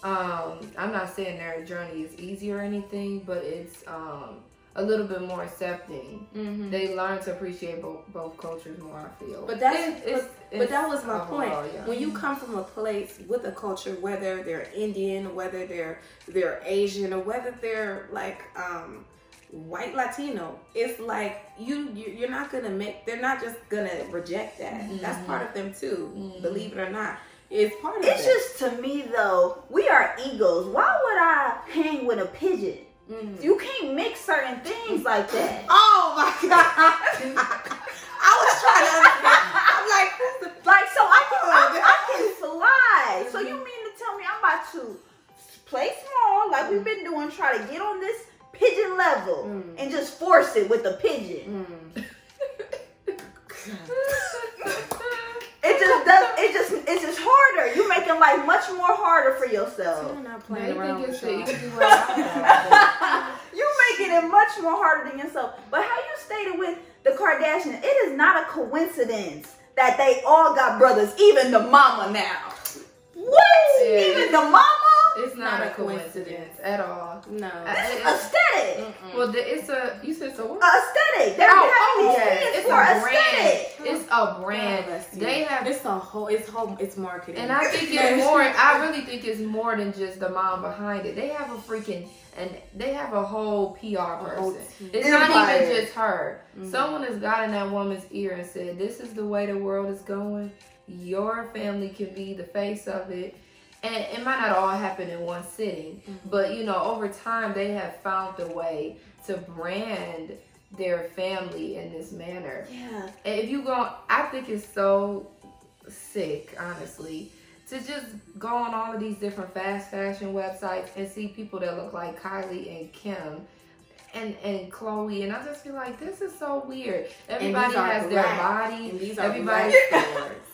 um I'm not saying their journey is easy or anything, but it's um a little bit more accepting. Mhm. They learn to appreciate both both cultures more. I feel, But that's it's- but, but that was my point. overall, yeah. When you come from a place with a culture, whether they're Indian, whether they're they're Asian, or whether they're like um, white Latino, it's like you, you you're not gonna make. They're not just gonna reject that. That's Mhm. part of them too. Mhm. Believe it or not, it's part of It's them. just to me though, we are egos. Why would I hang with a pigeon? Mhm. You can't mix certain things like that. Oh my god! I was trying to. Understand. I'm like, the Like so I can I, I can fly. So you mean to tell me I'm about to play small like we've been doing, try to get on this pigeon level Mm. and just force it with the pigeon. Mm. It just does it just it's just harder. You're making life much more harder for yourself. You're not They playing around with the y'all. easy way out. you making it much more harder than yourself. But how you stated with the Kardashians, it is not a coincidence that they all got brothers, even the mama now. What? Yeah. Even the mama? It's not, Not a a coincidence, coincidence. at all. No. I- This aesthetic. Mm-mm. Well, the, it's a you said so what? Aesthetic. They're Oh, having oh, yes. kids It's for a brand. aesthetic. It's a brand. Bless. They have It's a whole. It's whole. It's marketing. And I think it's more. I really think it's more than just the mom behind it. They have a freaking and they have a whole PR whole person. team. It's not even just her. Mhm. Someone has got in that woman's ear and said, "This is the way the world is going. Your family can be the face of it." And it might not all happen in one sitting, Mhm. but you know, over time they have found a way to brand their family in this manner. Yeah. And if you go, I think it's so sick, honestly, to just go on all of these different fast fashion websites and see people that look like Kylie and Kim and and Khloé, and I just feel like this is so weird. Everybody has their black. body. And these are Everybody.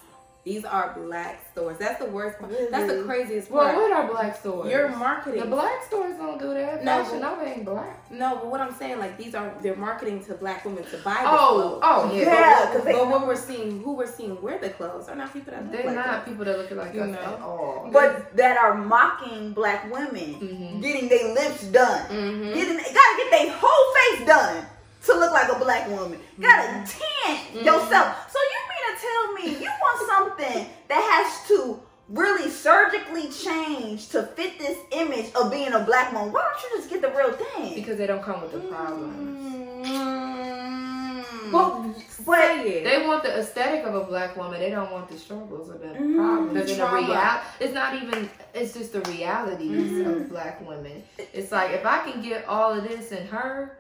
black stores. These are black stores. That's the worst part. That's the craziest part. Well, part. what are black stores? You're marketing. the black stores don't do that. No, Fashion but- Nova ain't black. no, but what I'm saying, like these are they're marketing to black women to buy the Oh, clothes. oh yeah. Yeah, But, 'cause they- but what we're seeing, who we're seeing wear the clothes, are not people that look They're like not us. people that look like You us know. at all. But that are mocking black women, Mhm. getting their lips done. Mhm. Getting gotta get their whole face done to look like a black woman. Gotta Mm-hmm. tint yourself. So you mean to tell me you want something that has to really surgically change to fit this image of being a black woman? Why don't you just get the real thing? Because they don't come with the problems. Mm. but but They want the aesthetic of a black woman. They don't want the struggles or the Mm, problems. the and the trauma. real, it's not even. It's just the realities Mhm. of black women. It's like if I can get all of this in her,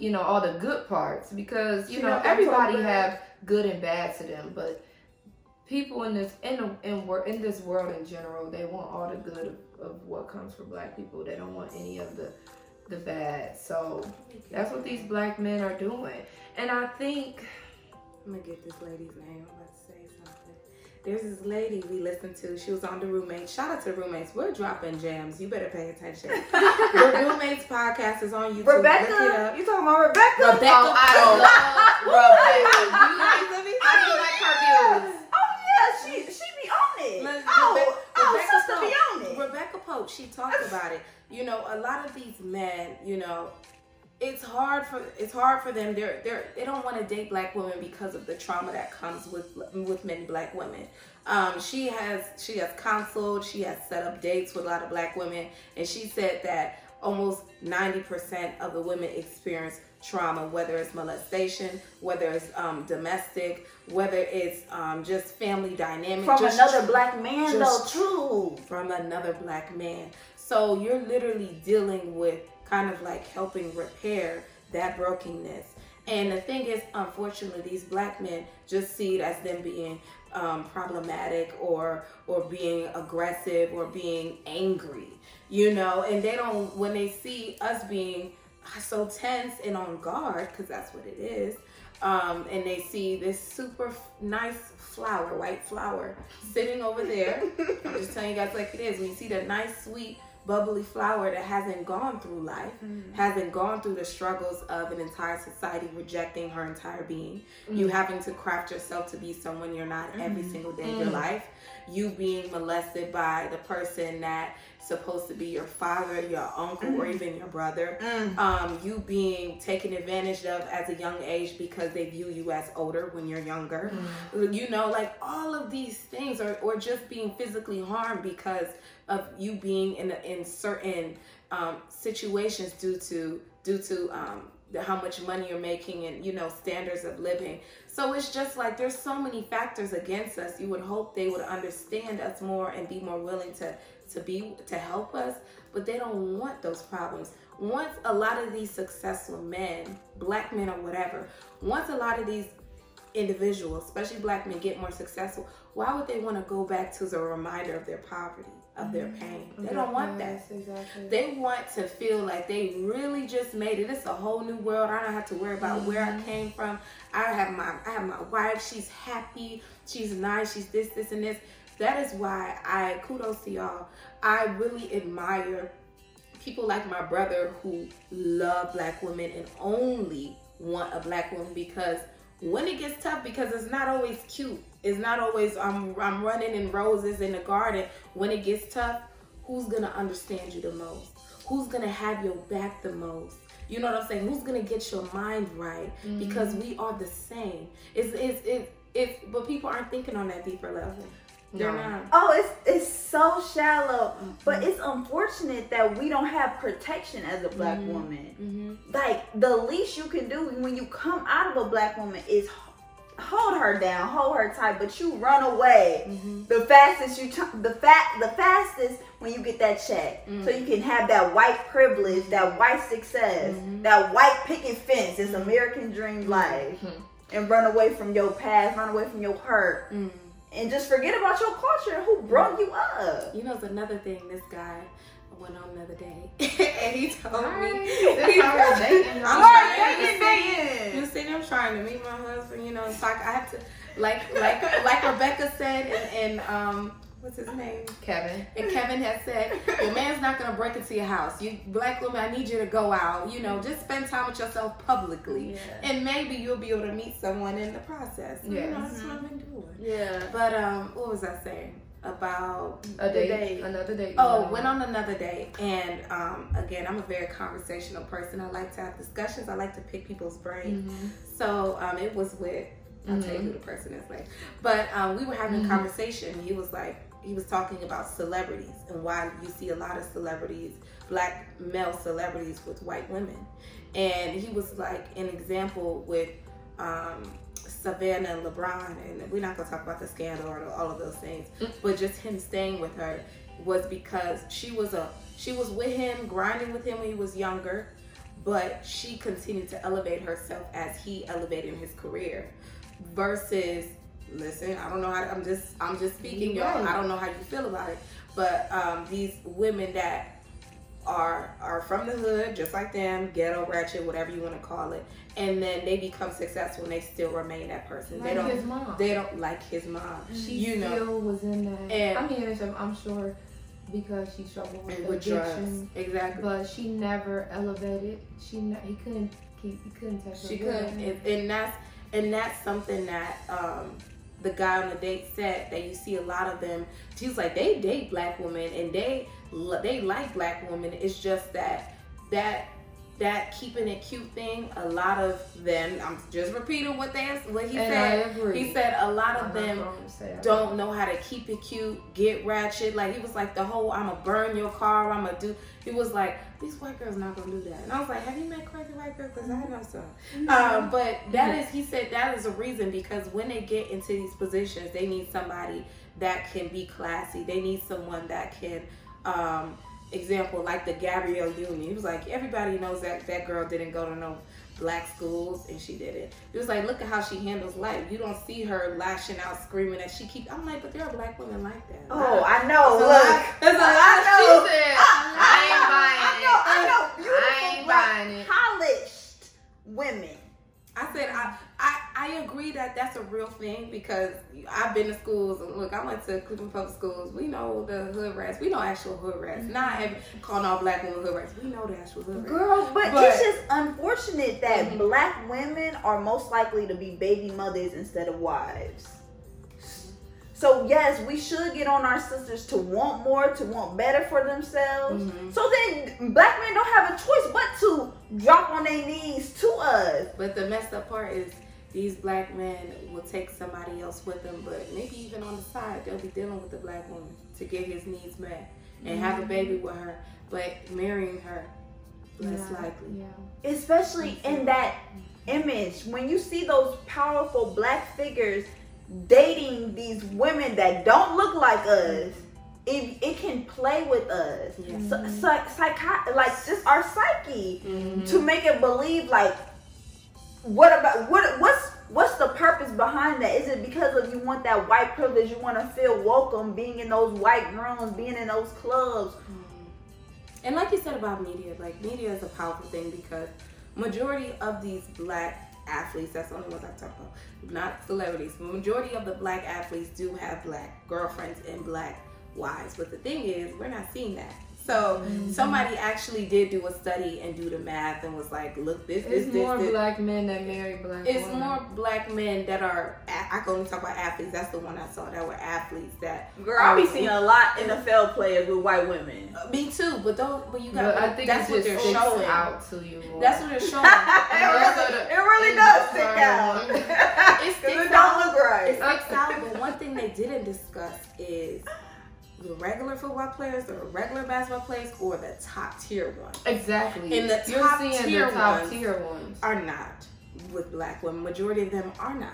you know, all the good parts because you She know everybody have good and bad to them, but people in this in the, in wor- in this world in general, they want all the good of, of what comes for black people. They don't want any of the the bad. So that's what these black men are doing, and I think. I'm gonna get this lady's name. I'm about to say something. There's this lady we listened to. She was on the roommates. Shout out to the roommates. We're dropping gems. You better pay attention. the roommates podcast is on YouTube. Look it Rebecca, up. you talking about Rebecca? Rebecca. Oh, I love Rebecca. Let me I do like her views. Oh yeah, she she be on it. Let's- oh, Rebe- oh, Rebecca sister Pope. be on it. Rebecca Pope, she talked about it. You know, a lot of these men, you know, it's hard for it's hard for them. They're they're they don't want to date black women because of the trauma that comes with with many black women. Um, she has she has counseled, she has set up dates with a lot of black women, and she said that almost ninety percent of the women experience trauma, whether it's molestation, whether it's um, domestic, whether it's um, just family dynamic, From just another black man though too. from another black man. So you're literally dealing with kind of like helping repair that brokenness. And the thing is, unfortunately, these black men just see it as them being um, problematic or or being aggressive or being angry, you know. And they don't when they see us being so tense and on guard, because that's what it is. Um, and they see this super nice flower, white flower, sitting over there. I'm just telling you guys like it is. When you see that nice, sweet bubbly flower that hasn't gone through life, mm-hmm. hasn't gone through the struggles of an entire society rejecting her entire being, mm-hmm. you having to craft yourself to be someone you're not mm-hmm. every single day of your mm. life, you being molested by the person that supposed to be your father, your uncle, mm. or even your brother. Mm. Um, you being taken advantage of as a young age because they view you as older when you're younger. Mm. You know, like all of these things, or, or just being physically harmed because of you being in in certain um, situations due to due to um, how much money you're making and you know standards of living so it's just like there's so many factors against us you would hope they would understand us more and be more willing to to be to help us, but they don't want those problems. Once a lot of these successful men, black men or whatever, once a lot of these individuals, especially black men, get more successful, why would they want to go back to the reminder of their poverty, of mm-hmm. their pain? They don't want that. Exactly. They want to feel like they really just made it. It's a whole new world. I don't have to worry about mm-hmm. where I mm-hmm. came from. I have my I have my wife. She's happy. She's nice. She's this, this, and this. That is why I kudos to y'all. I really admire people like my brother who love black women and only want a black woman because when it gets tough because it's not always cute. It's not always I'm, I'm running in roses in the garden. When it gets tough who's gonna understand you the most? Who's gonna have your back the most? You know what i'm saying? Who's gonna get your mind right? Mm-hmm. because we are the same. It's it's it's, it's but people aren't thinking on that deeper level they're not. Oh, it's it's so shallow, mm-hmm. but it's unfortunate that we don't have protection as a black mm-hmm. woman. Mm-hmm. Like the least you can do when you come out of a black woman is hold her down, hold her tight, but you run away mm-hmm. the fastest you t- the fat the fastest when you get that check, so you can have that white privilege, that white success, mm-hmm. that white picket fence. It's mm-hmm. American dream life, and run away from your past, run away from your hurt and just forget about your culture and who brought you up. You know, it's another thing. This guy went on another day, and he told right. me he was dating. I'm right, dating. You see, I'm trying to meet my husband. You know, so I, I have to, like, like, like Rebecca said, and, and um what's his name? Kevin. And Kevin has said, your man's not gonna break into your house. You black woman, I need you to go out. You know, just spend time with yourself publicly, yeah. and maybe you'll be able to meet someone in the process. Yeah, you know, that's what I've been doing. Yeah. But um, what was I saying? about a date, date, another date. Oh, went on another date, and um, again, I'm a very conversational person. I like to have discussions. I like to pick people's brains. Mm-hmm. So um, it was with I'll mm-hmm. tell you who the person is like. But um, we were having mm-hmm. a conversation. He was like, he was talking about celebrities and why you see a lot of celebrities, black male celebrities with white women. And he was like an example with um, Savannah and LeBron, and we're not gonna talk about the scandal or all of those things, mm. but just him staying with her was because she was a she was with him, grinding with him when he was younger, but she continued to elevate herself as he elevated his career, versus listen, I don't know how I'm just I'm just speaking, y'all. I don't know how you feel about it, but um, these women that are are from the hood, just like them, ghetto, ratchet, whatever you want to call it, and then they become successful and they still remain that person. Like they don't. His mom. They don't like his mom. She you still know. was in that. And I mean, I'm sure because she struggled with, with addiction. Drugs. Exactly. But she never elevated. She ne- he couldn't keep. He couldn't touch her. She couldn't, and, and that's and that's something that um, the guy on the date set that you see a lot of them. She's like they date black women and they they like black women. It's just that that that keeping it cute thing. A lot of them. I'm just repeating what they what he and said. He said a lot of I'm them don't know how to keep it cute, get ratchet. Like he was like the whole I'm gonna burn your car. I'm gonna do. He was like these white girls not gonna do that. And I was like, have you met crazy white girls? Because I know some. Mm-hmm. Um, but that is, he said that is a reason because when they get into these positions, they need somebody that can be classy. They need someone that can. Um, example like the Gabrielle Union. He was like, everybody knows that that girl didn't go to no black schools and she did it. It was like, look at how she handles life. You don't see her lashing out, screaming that she keep. I'm like, but there are black women like that. Oh, I know. There's a Look, lot- there's a ah, I lot. know. She said, I ain't ah, buying it. I know. I know. Beautiful I ain't black, buying it. polished women. I said I, I I agree that that's a real thing because I've been to schools and look I went to Cleveland Public Schools. We know the hood rats. We know actual hood rats. Not having calling all black women hood rats. We know the actual hood rats. Girl, but, But- it's just unfortunate that Mhm. black women are most likely to be baby mothers instead of wives. So yes, we should get on our sisters to want more, to want better for themselves. Mhm. So then black men don't have a choice but to drop on their knees to us. But the messed up part is these black men will take somebody else with them, but maybe even on the side they'll be dealing with the black woman to get his needs met and have a baby with her, but marrying her less Yeah, likely. Yeah. Especially in that image. When you see those powerful black figures dating these women that don't look like us, it, it can play with us. Yes. So, so, psycho- like just our psyche Mhm. to make it believe like what about what what's what's the purpose behind that? Is it because of you want that white privilege? You want to feel welcome being in those white rooms, being in those clubs. Mm-hmm. And like you said about media, like media is a powerful thing because majority of these black athletes, that's the only ones I talk about, not celebrities. Majority of the black athletes do have black girlfriends and black wives. But the thing is, we're not seeing that. So somebody actually did do a study and do the math and was like, look, this, this, It's this, more this. black men that marry black It's women. more black men that are. I can only talk about athletes. That's the one I saw that were athletes that. Girl, I be seeing a lot in NFL players with white women. Uh, me too, but don't. But you got. But I think that's it what just they're sticks showing. out to you more. That's what they're showing. it, really, what it really does stick out. of It Because sticks it don't look right. It sticks out, but one thing they didn't discuss is the regular football players, the regular basketball players, or the top tier ones exactly. And the You're top tier the top ones tier ones. are not with black women. Majority of them are not.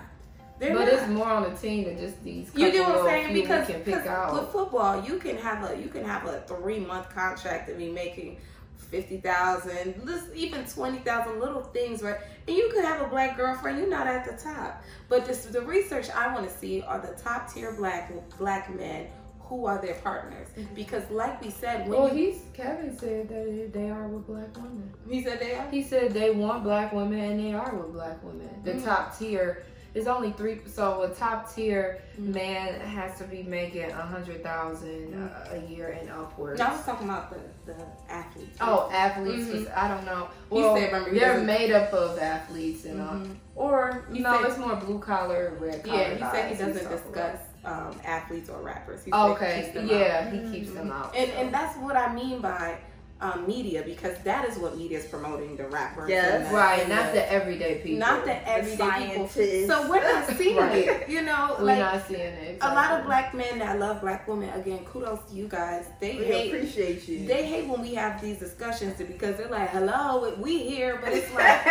They're but not. it's more on the team than just these. you get what I'm saying? Because can pick 'cause out. with football, you can have a you can have a three month contract and be making fifty thousand, even twenty thousand, little things, right? And you could have a black girlfriend. You're not at the top, but this the research I want to see are the top tier black black men who are their partners because, like we said, when well, you, he's Kevin said that they are with black women. he said they are. He said they want black women and they are with black women. The Mhm. top tier is only three. So a top tier Mhm. man has to be making a hundred thousand a year and upwards. No, I was talking about the the athletes. Oh, athletes. Mhm. I don't know. Well, said, remember, they're made up of athletes and uh, Mhm. or you know, it's more blue collar, red collar. Yeah, he said he doesn't discuss um, athletes or rappers. He said he Okay, out. yeah, he keeps them out. And and that's what I mean by um, media because that is what media is promoting the rappers. Yes. and right, and not the, the everyday people. not the everyday people. So we're not seeing Right. it. You know, We're like not seeing it. a lot of black men that love black women. Again, kudos to you guys. They We hate. appreciate you. They hate when we have these discussions because they're like, "Hello, we here," but it's like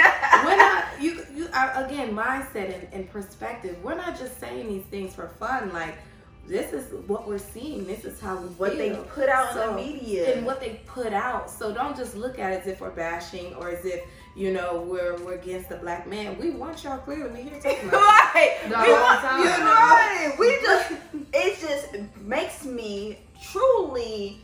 we're not. You, you are, again, mindset and, and perspective. We're not just saying these things for fun. Like this is what we're seeing. This is how we what they put out So, in the media. and what they put out. So don't just look at it as if we're bashing or as if you know we're we're against the black man. We want y'all clearly. We here talking about. right. The we want, time. you know, right. We just it just makes me truly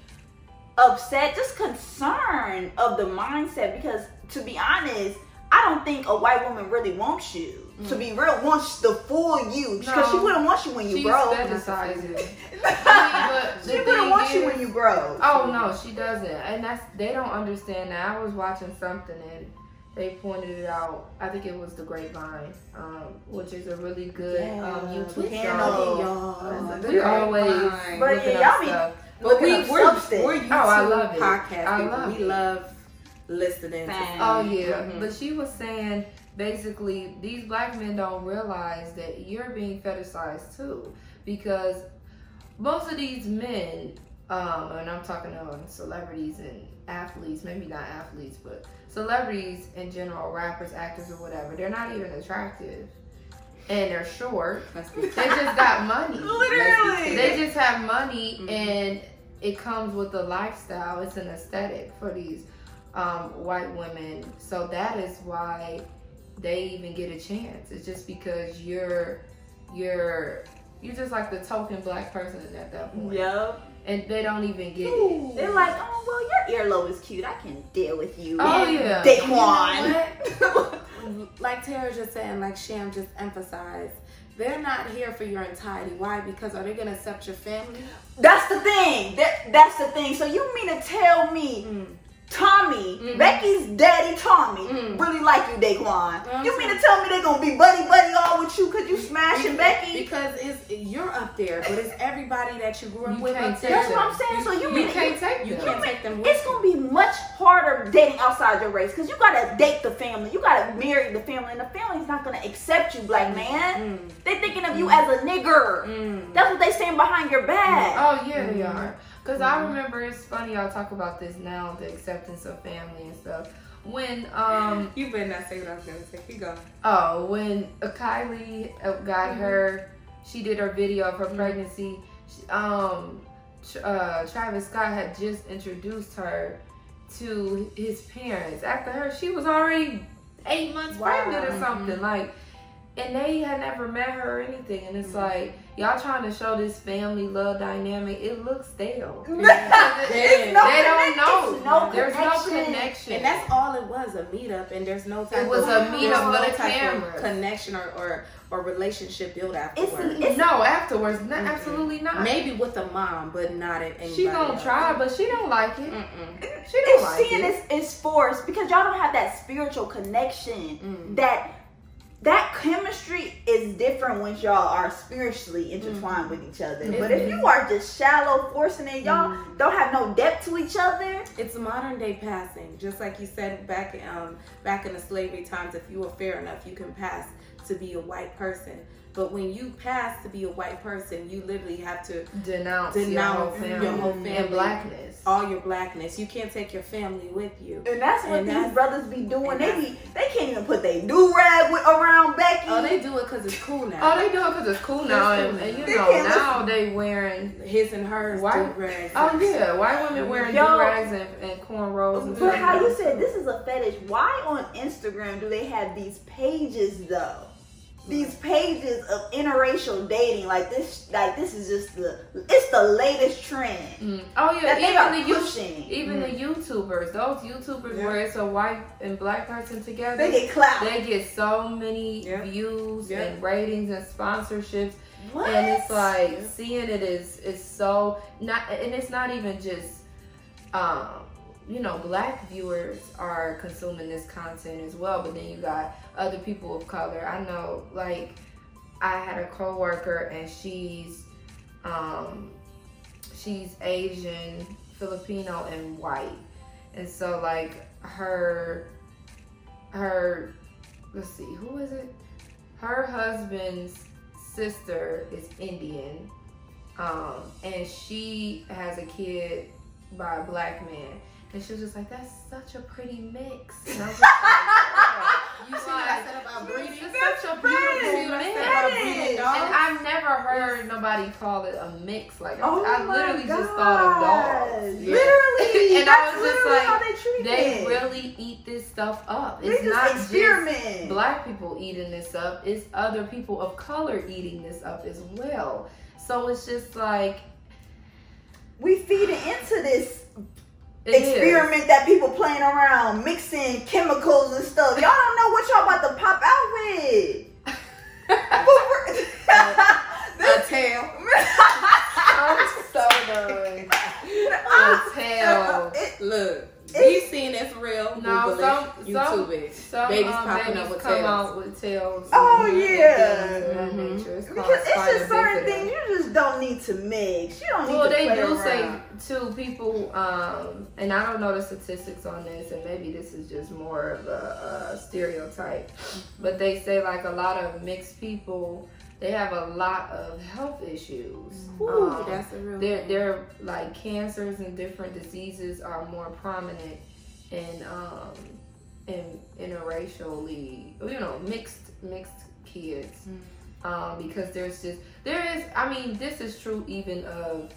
upset, just concerned of the mindset because to be honest, I don't think a white woman really wants you. To be real, wants the full you because she wouldn't want you when you She's grow. fetishizing. I mean, she wouldn't thing want you when you grow. Oh no, she doesn't, and that's they don't understand that. I was watching something and they pointed it out. I think it was the Grapevine, um, which is a really good um, Yeah, YouTube Channel. show. y'all. We always But looking yeah, up y'all be- stuff. But we, Looking up we're, substance. we're YouTube Oh, I love it. podcast I people. love we it. love listening. to Oh yeah, Mhm. but she was saying basically these black men don't realize that you're being fetishized too, because most of these men, um, and I'm talking on celebrities and athletes, maybe not athletes, but celebrities in general, rappers, actors, or whatever, they're not even attractive, and they're short. They just got money. Literally. They just have money Mhm. and it comes with a lifestyle. It's an aesthetic for these um, white women. So that is why they even get a chance. It's just because you're you're you're just like the token black person at that point. Yep. And they don't even get it. They're like, oh well, your earlobe is cute. I can deal with you. Oh yeah. Daquan. like Tara just said, and like Sham just emphasized, they're not here for your entirety. Why? Because are they gonna accept your family? That's the thing. That that's the thing. So you mean to tell me Mm. Tommy, Mhm. Becky's daddy Tommy, Mm. really like you, Daquan? Mhm. You mean to tell me they're gonna be buddy buddy all with you because you smashing Becky? Because it's you're up there, but it's everybody that you grew up You with can't up take there. That's what I'm saying. So you, You mean can't take You them. can't take them with It's you. gonna be much harder dating outside your race because you gotta date the family. You gotta marry the family, and the family's not gonna accept you, black man. Mm. They thinking of you as a nigger. Mm. That's what they saying behind your back. Oh yeah, they Mhm. Are. Cause I remember it's funny y'all talk about this now, the acceptance of family and stuff. When um You better not say what I was gonna say. Keep going. oh when Kylie uh, got her, she did her video of her Mhm. pregnancy. She, um, uh, Travis Scott had just introduced her to his parents. After her, she was already eight months Wow. pregnant or something like. And they had never met her or anything, and it's Mhm. like y'all trying to show this family love dynamic. It looks stale. It's no they don't know. no There's no connection. connection. And that's all it was, a meetup, and there's no type It was of, a meetup there's no a camera. connection or, or, or relationship built It's, afterwards. it's no afterwards. Not, Mhm. absolutely not. Maybe with a mom, but not at anybody she gonna else. try, but she don't like it. Mm-mm. She don't it's like seeing it. this is forced because y'all don't have that spiritual connection Mm. that that chemistry is different when y'all are spiritually intertwined with each other. Mhm. But if you are just shallow forcing it, y'all Mhm. don't have no depth to each other. It's modern day passing, just like you said back um back in the slavery times. If you were fair enough, you can pass to be a white person. But when you pass to be a white person, you literally have to Denounce, your whole family, your whole family and blackness. all your blackness. You can't take your family with you. And that's what And these that's- brothers be doing. They be they can't even put their do rag around Becky. Oh, they do it because it's cool now. Oh, they do it because it's cool now, It's and, cool. and you They know can't now they wearing. His and hers Why- do rags. Oh yeah, white women wearing do rags and, and cornrows and But stuff. how you said this is a fetish? Why on Instagram do they have these pages though? These pages of interracial dating, like this, like this is just the, it's the latest trend Mm. Oh yeah, that even the you, pushing. even the YouTubers, those YouTubers Yeah. where it's a white and black person together, They get clout. they get so many Yeah. views Yeah. and ratings and sponsorships what? and it's like Yeah. seeing it is is so not and it's not even just um you know black viewers are consuming this content as well but then you got other people of color. I know like i had a coworker and she's um she's asian filipino and white. And so like her her let's see who is it? Her husband's sister is indian um and she has a kid by a black man and she was just like that's such a pretty mix and I was just like, oh You see what I said about breeding? it's such a Right. beautiful See what I mix said about It breeding is. and? I've never heard nobody call it a mix. Like Oh I my literally just thought of dogs. Yeah. Literally, And I that's was just like, how they treat They really eat this stuff up. They It's just not experiment. just black people eating this up. It's other people of color eating this up as well. So it's just like we feeding into this it is. experiment that people playing around, mixing chemicals and stuff. Y'all don't know what y'all about to pop out with. We're- A tail. I'm so done. A tail. It- Look, we've seen it's real. No, some it, some YouTube it. some Babies um, popping babies up with come tails. out with tails. Oh, yeah. things of that Mhm. It's because it's just certain things you just don't need to mix. You don't need Well, to they play do say around. too. People, um, and I don't know the statistics on this, and maybe this is just more of a, a stereotype, but they say like a lot of mixed people, they have a lot of health issues. Ooh, Um, that's a real. they're, they're like cancers and different diseases are more prominent in um in interracially you know mixed mixed kids um because there's just there is i mean this is true even of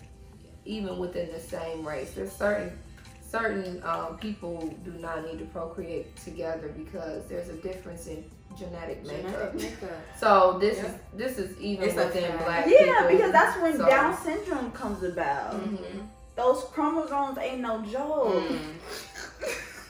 even within the same race there's certain certain um, people do not need to procreate together because there's a difference in genetic makeup. Genetic makeup. So this Yeah. is this is even It's within fact. black Yeah, people. because that's when So- Down syndrome comes about. Mhm. Those chromosomes ain't no joke. Mm.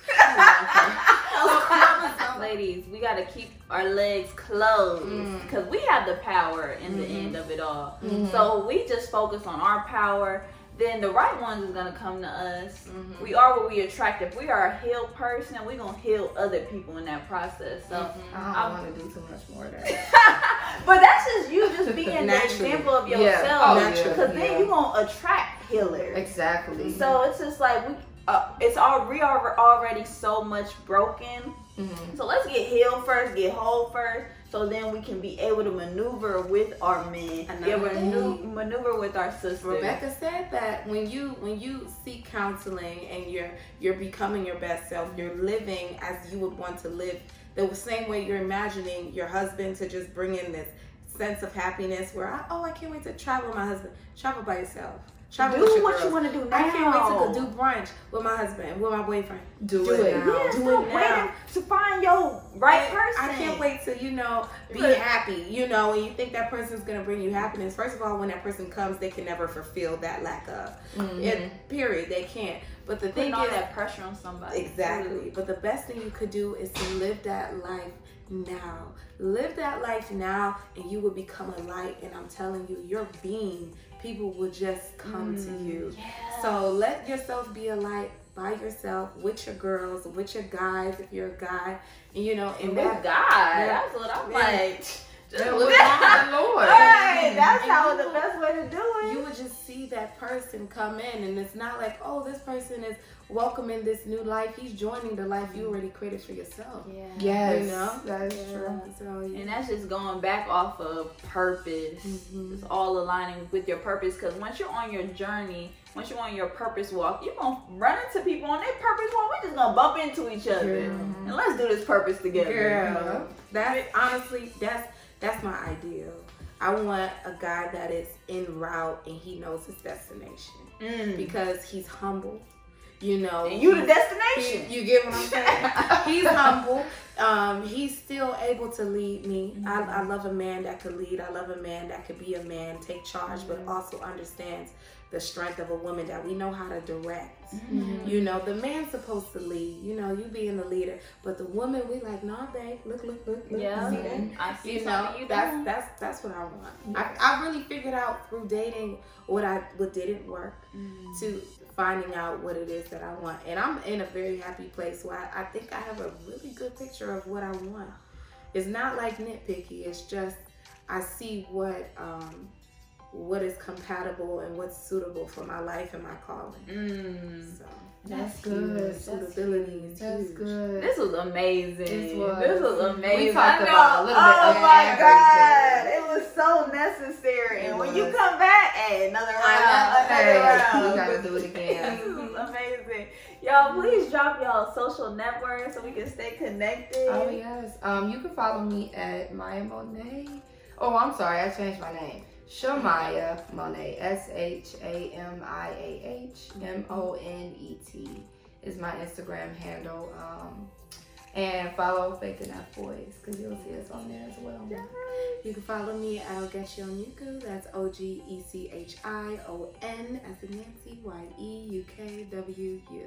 Ladies, we gotta keep our legs closed Mm. because we have the power in the Mhm. end of it all. Mhm. So we just focus on our power. Then the right ones is gonna come to us. Mhm. We are what we attract. If we are a healed person, we're gonna heal other people in that process. So, Mhm. I don't want to do too much more of that. but that's just you just being the Naturally. example of Yeah. yourself. Oh, Naturally. yeah. Because then yeah. you gonna attract healers. Exactly. So it's just like we, uh, it's all we are already so much broken. Mhm. So let's get healed first, get whole first, so then we can be able to maneuver with our men, Another be able to thing. manu- maneuver with our sisters. Rebecca said that when you when you seek counseling and you're you're becoming your best self, you're living as you would want to live. The same way you're imagining your husband to just bring in this sense of happiness where I, oh I can't wait to travel with my husband. Travel by yourself. Travel do with your what girls. you want to do now. I can't wait to go do brunch with my husband, with my boyfriend. Do, Do it, it. now. Yeah, Do stop it now. waiting to find your right I- person. I can't wait to, you know, be But- happy, you know, and you think that person's gonna bring you happiness. First of all, when that person comes, they can never fulfill that lack of. Mhm. It, period. They can't. But the Putting thing all is, that pressure on somebody. exactly. But the best thing you could do is to live that life now. Live that life now, and you will become a light. And I'm telling you, your being, people will just come to mm, you. Yeah. So let yourself be a light by yourself with your girls, with your guys, if you're a guy, and you know, and that with God, Yeah. that's what I'm Yeah. like. Just Yeah, look the Lord. Right, that's how you the will- best way to do it. you would just see that person come in and it's not like oh this person is welcoming this new life he's joining the life you already created for yourself yeah. Yes, You know? that is Yeah, true. so And that's just going back off of purpose. Mhm. It's all aligning with your purpose. Because once you're on your journey, once you're on your purpose walk, you're going to run into people on their purpose walk. We're just going to bump into each other. Girl. And let's do this purpose together. girl that's honestly that's that's my ideal i want a guy that is en route and he knows his destination Mm. because he's humble you know And you the He- destination. you get what I'm saying? He's humble. Um, he's still able to lead me. I, I love a man that could lead. I love a man that could be a man, take charge, but also understands the strength of a woman that we know how to direct. Mm-hmm. You know, the man's supposed to lead. You know, you being the leader, but the woman, we like, nah, babe, look, look, look, look. Yeah. See that? I see You know, you that's doing. that's that's what I want. I, I really figured out through dating what I what didn't work Mm. to finding out what it is that I want. And I'm in a very happy place where I, I think I have a really good picture of what I want. It's not like nitpicky, it's just I see what um what is compatible and what's suitable for my life and my calling. Mm. So That's huge. good. That's suitability is That's huge. good. This was amazing. This was. This was amazing. We talked I know. about a little bit oh of my god, it was so necessary. It and when you come back, hey, another round, I another Hey, round. we gotta do it again. this was amazing. Y'all, please drop y'all social networks so we can stay connected. Oh yes. Um, you can follow me at Maya Monet. Oh, I'm sorry, I changed my name. Shamiah Monet. S H A M I A H M O N E T is my Instagram handle. Um, and follow Faith and F Boys because you'll see us on there as well. You can follow me at Ogechi Onyeukwu. That's O G E C H I O N as in Nancy Y E U K W U.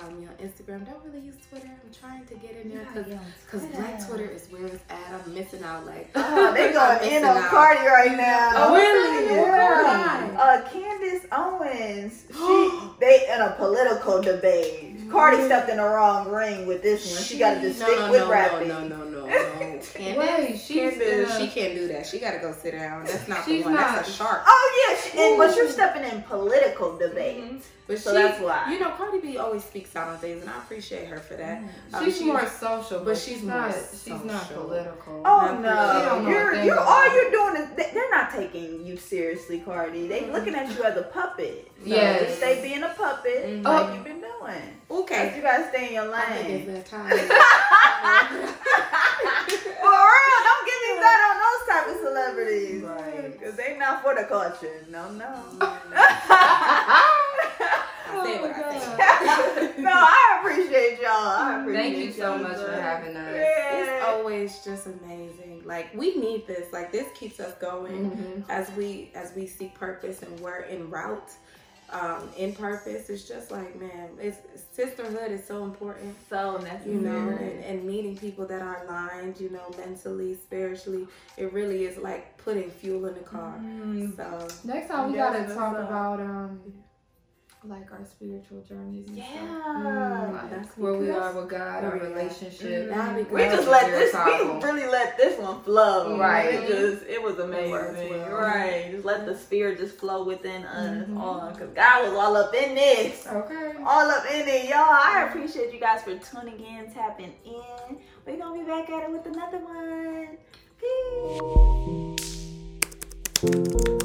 Follow me on Instagram. Don't really use Twitter. I'm trying to get in there because Black Twitter is where it's at. I'm missing out. Like Oh, they I'm going in missing on out. Cardi right now. Oh, really? Yeah. Why? Uh, Candace Owens, she they in a political debate. Cardi stepped in the wrong ring with this one. She, got to just no, stick no, with no, rapping. No, no, no, no, no. Wait, Candace, she's Candace, she can't do that. She got to go sit down. That's not She's the one. not- That's a shark. Oh yeah, she, and, but you're stepping in political debate. Mhm. But So she, that's why. You know, Cardi B always speaks out on things, and I appreciate her for that. Um, She's she- more social, but, but she's, she's not. more She's not political. Oh no, you're you all you're doing is they, they're not taking you seriously, Cardi. They looking at you as a puppet. So just stay being a puppet Mhm. like Oh. you've been doing. Okay. You gotta stay in your I think lane. it's that time. For real, don't get me started on those type of celebrities. Right. Cause they not for the culture. No, no. I said what I said. no, I appreciate y'all. I appreciate Thank you so y'all. much for having us. Yeah. It's always always just amazing. Like we need this. Like this keeps us going Mhm. as we as we seek purpose and we're en route um, in purpose. It's just like man, it's sisterhood is so important. So necessary. You know, and, and meeting people that are aligned, you know, mentally, spiritually, it really is like putting fuel in the car. Mm. So Next time we gotta talk up. about um like our spiritual journeys and stuff. Yeah. Like That's where we are with God, our at. relationship. Mm-hmm. We just let this. problem. We really let this one flow. Right. It just. It was amazing. well. Right. Just let the spirit just flow within us Mhm. on, cause God was all up in this. Okay. all up in it, y'all. I appreciate you guys for tuning in, tapping in. We're gonna be back at it with another one. Peace.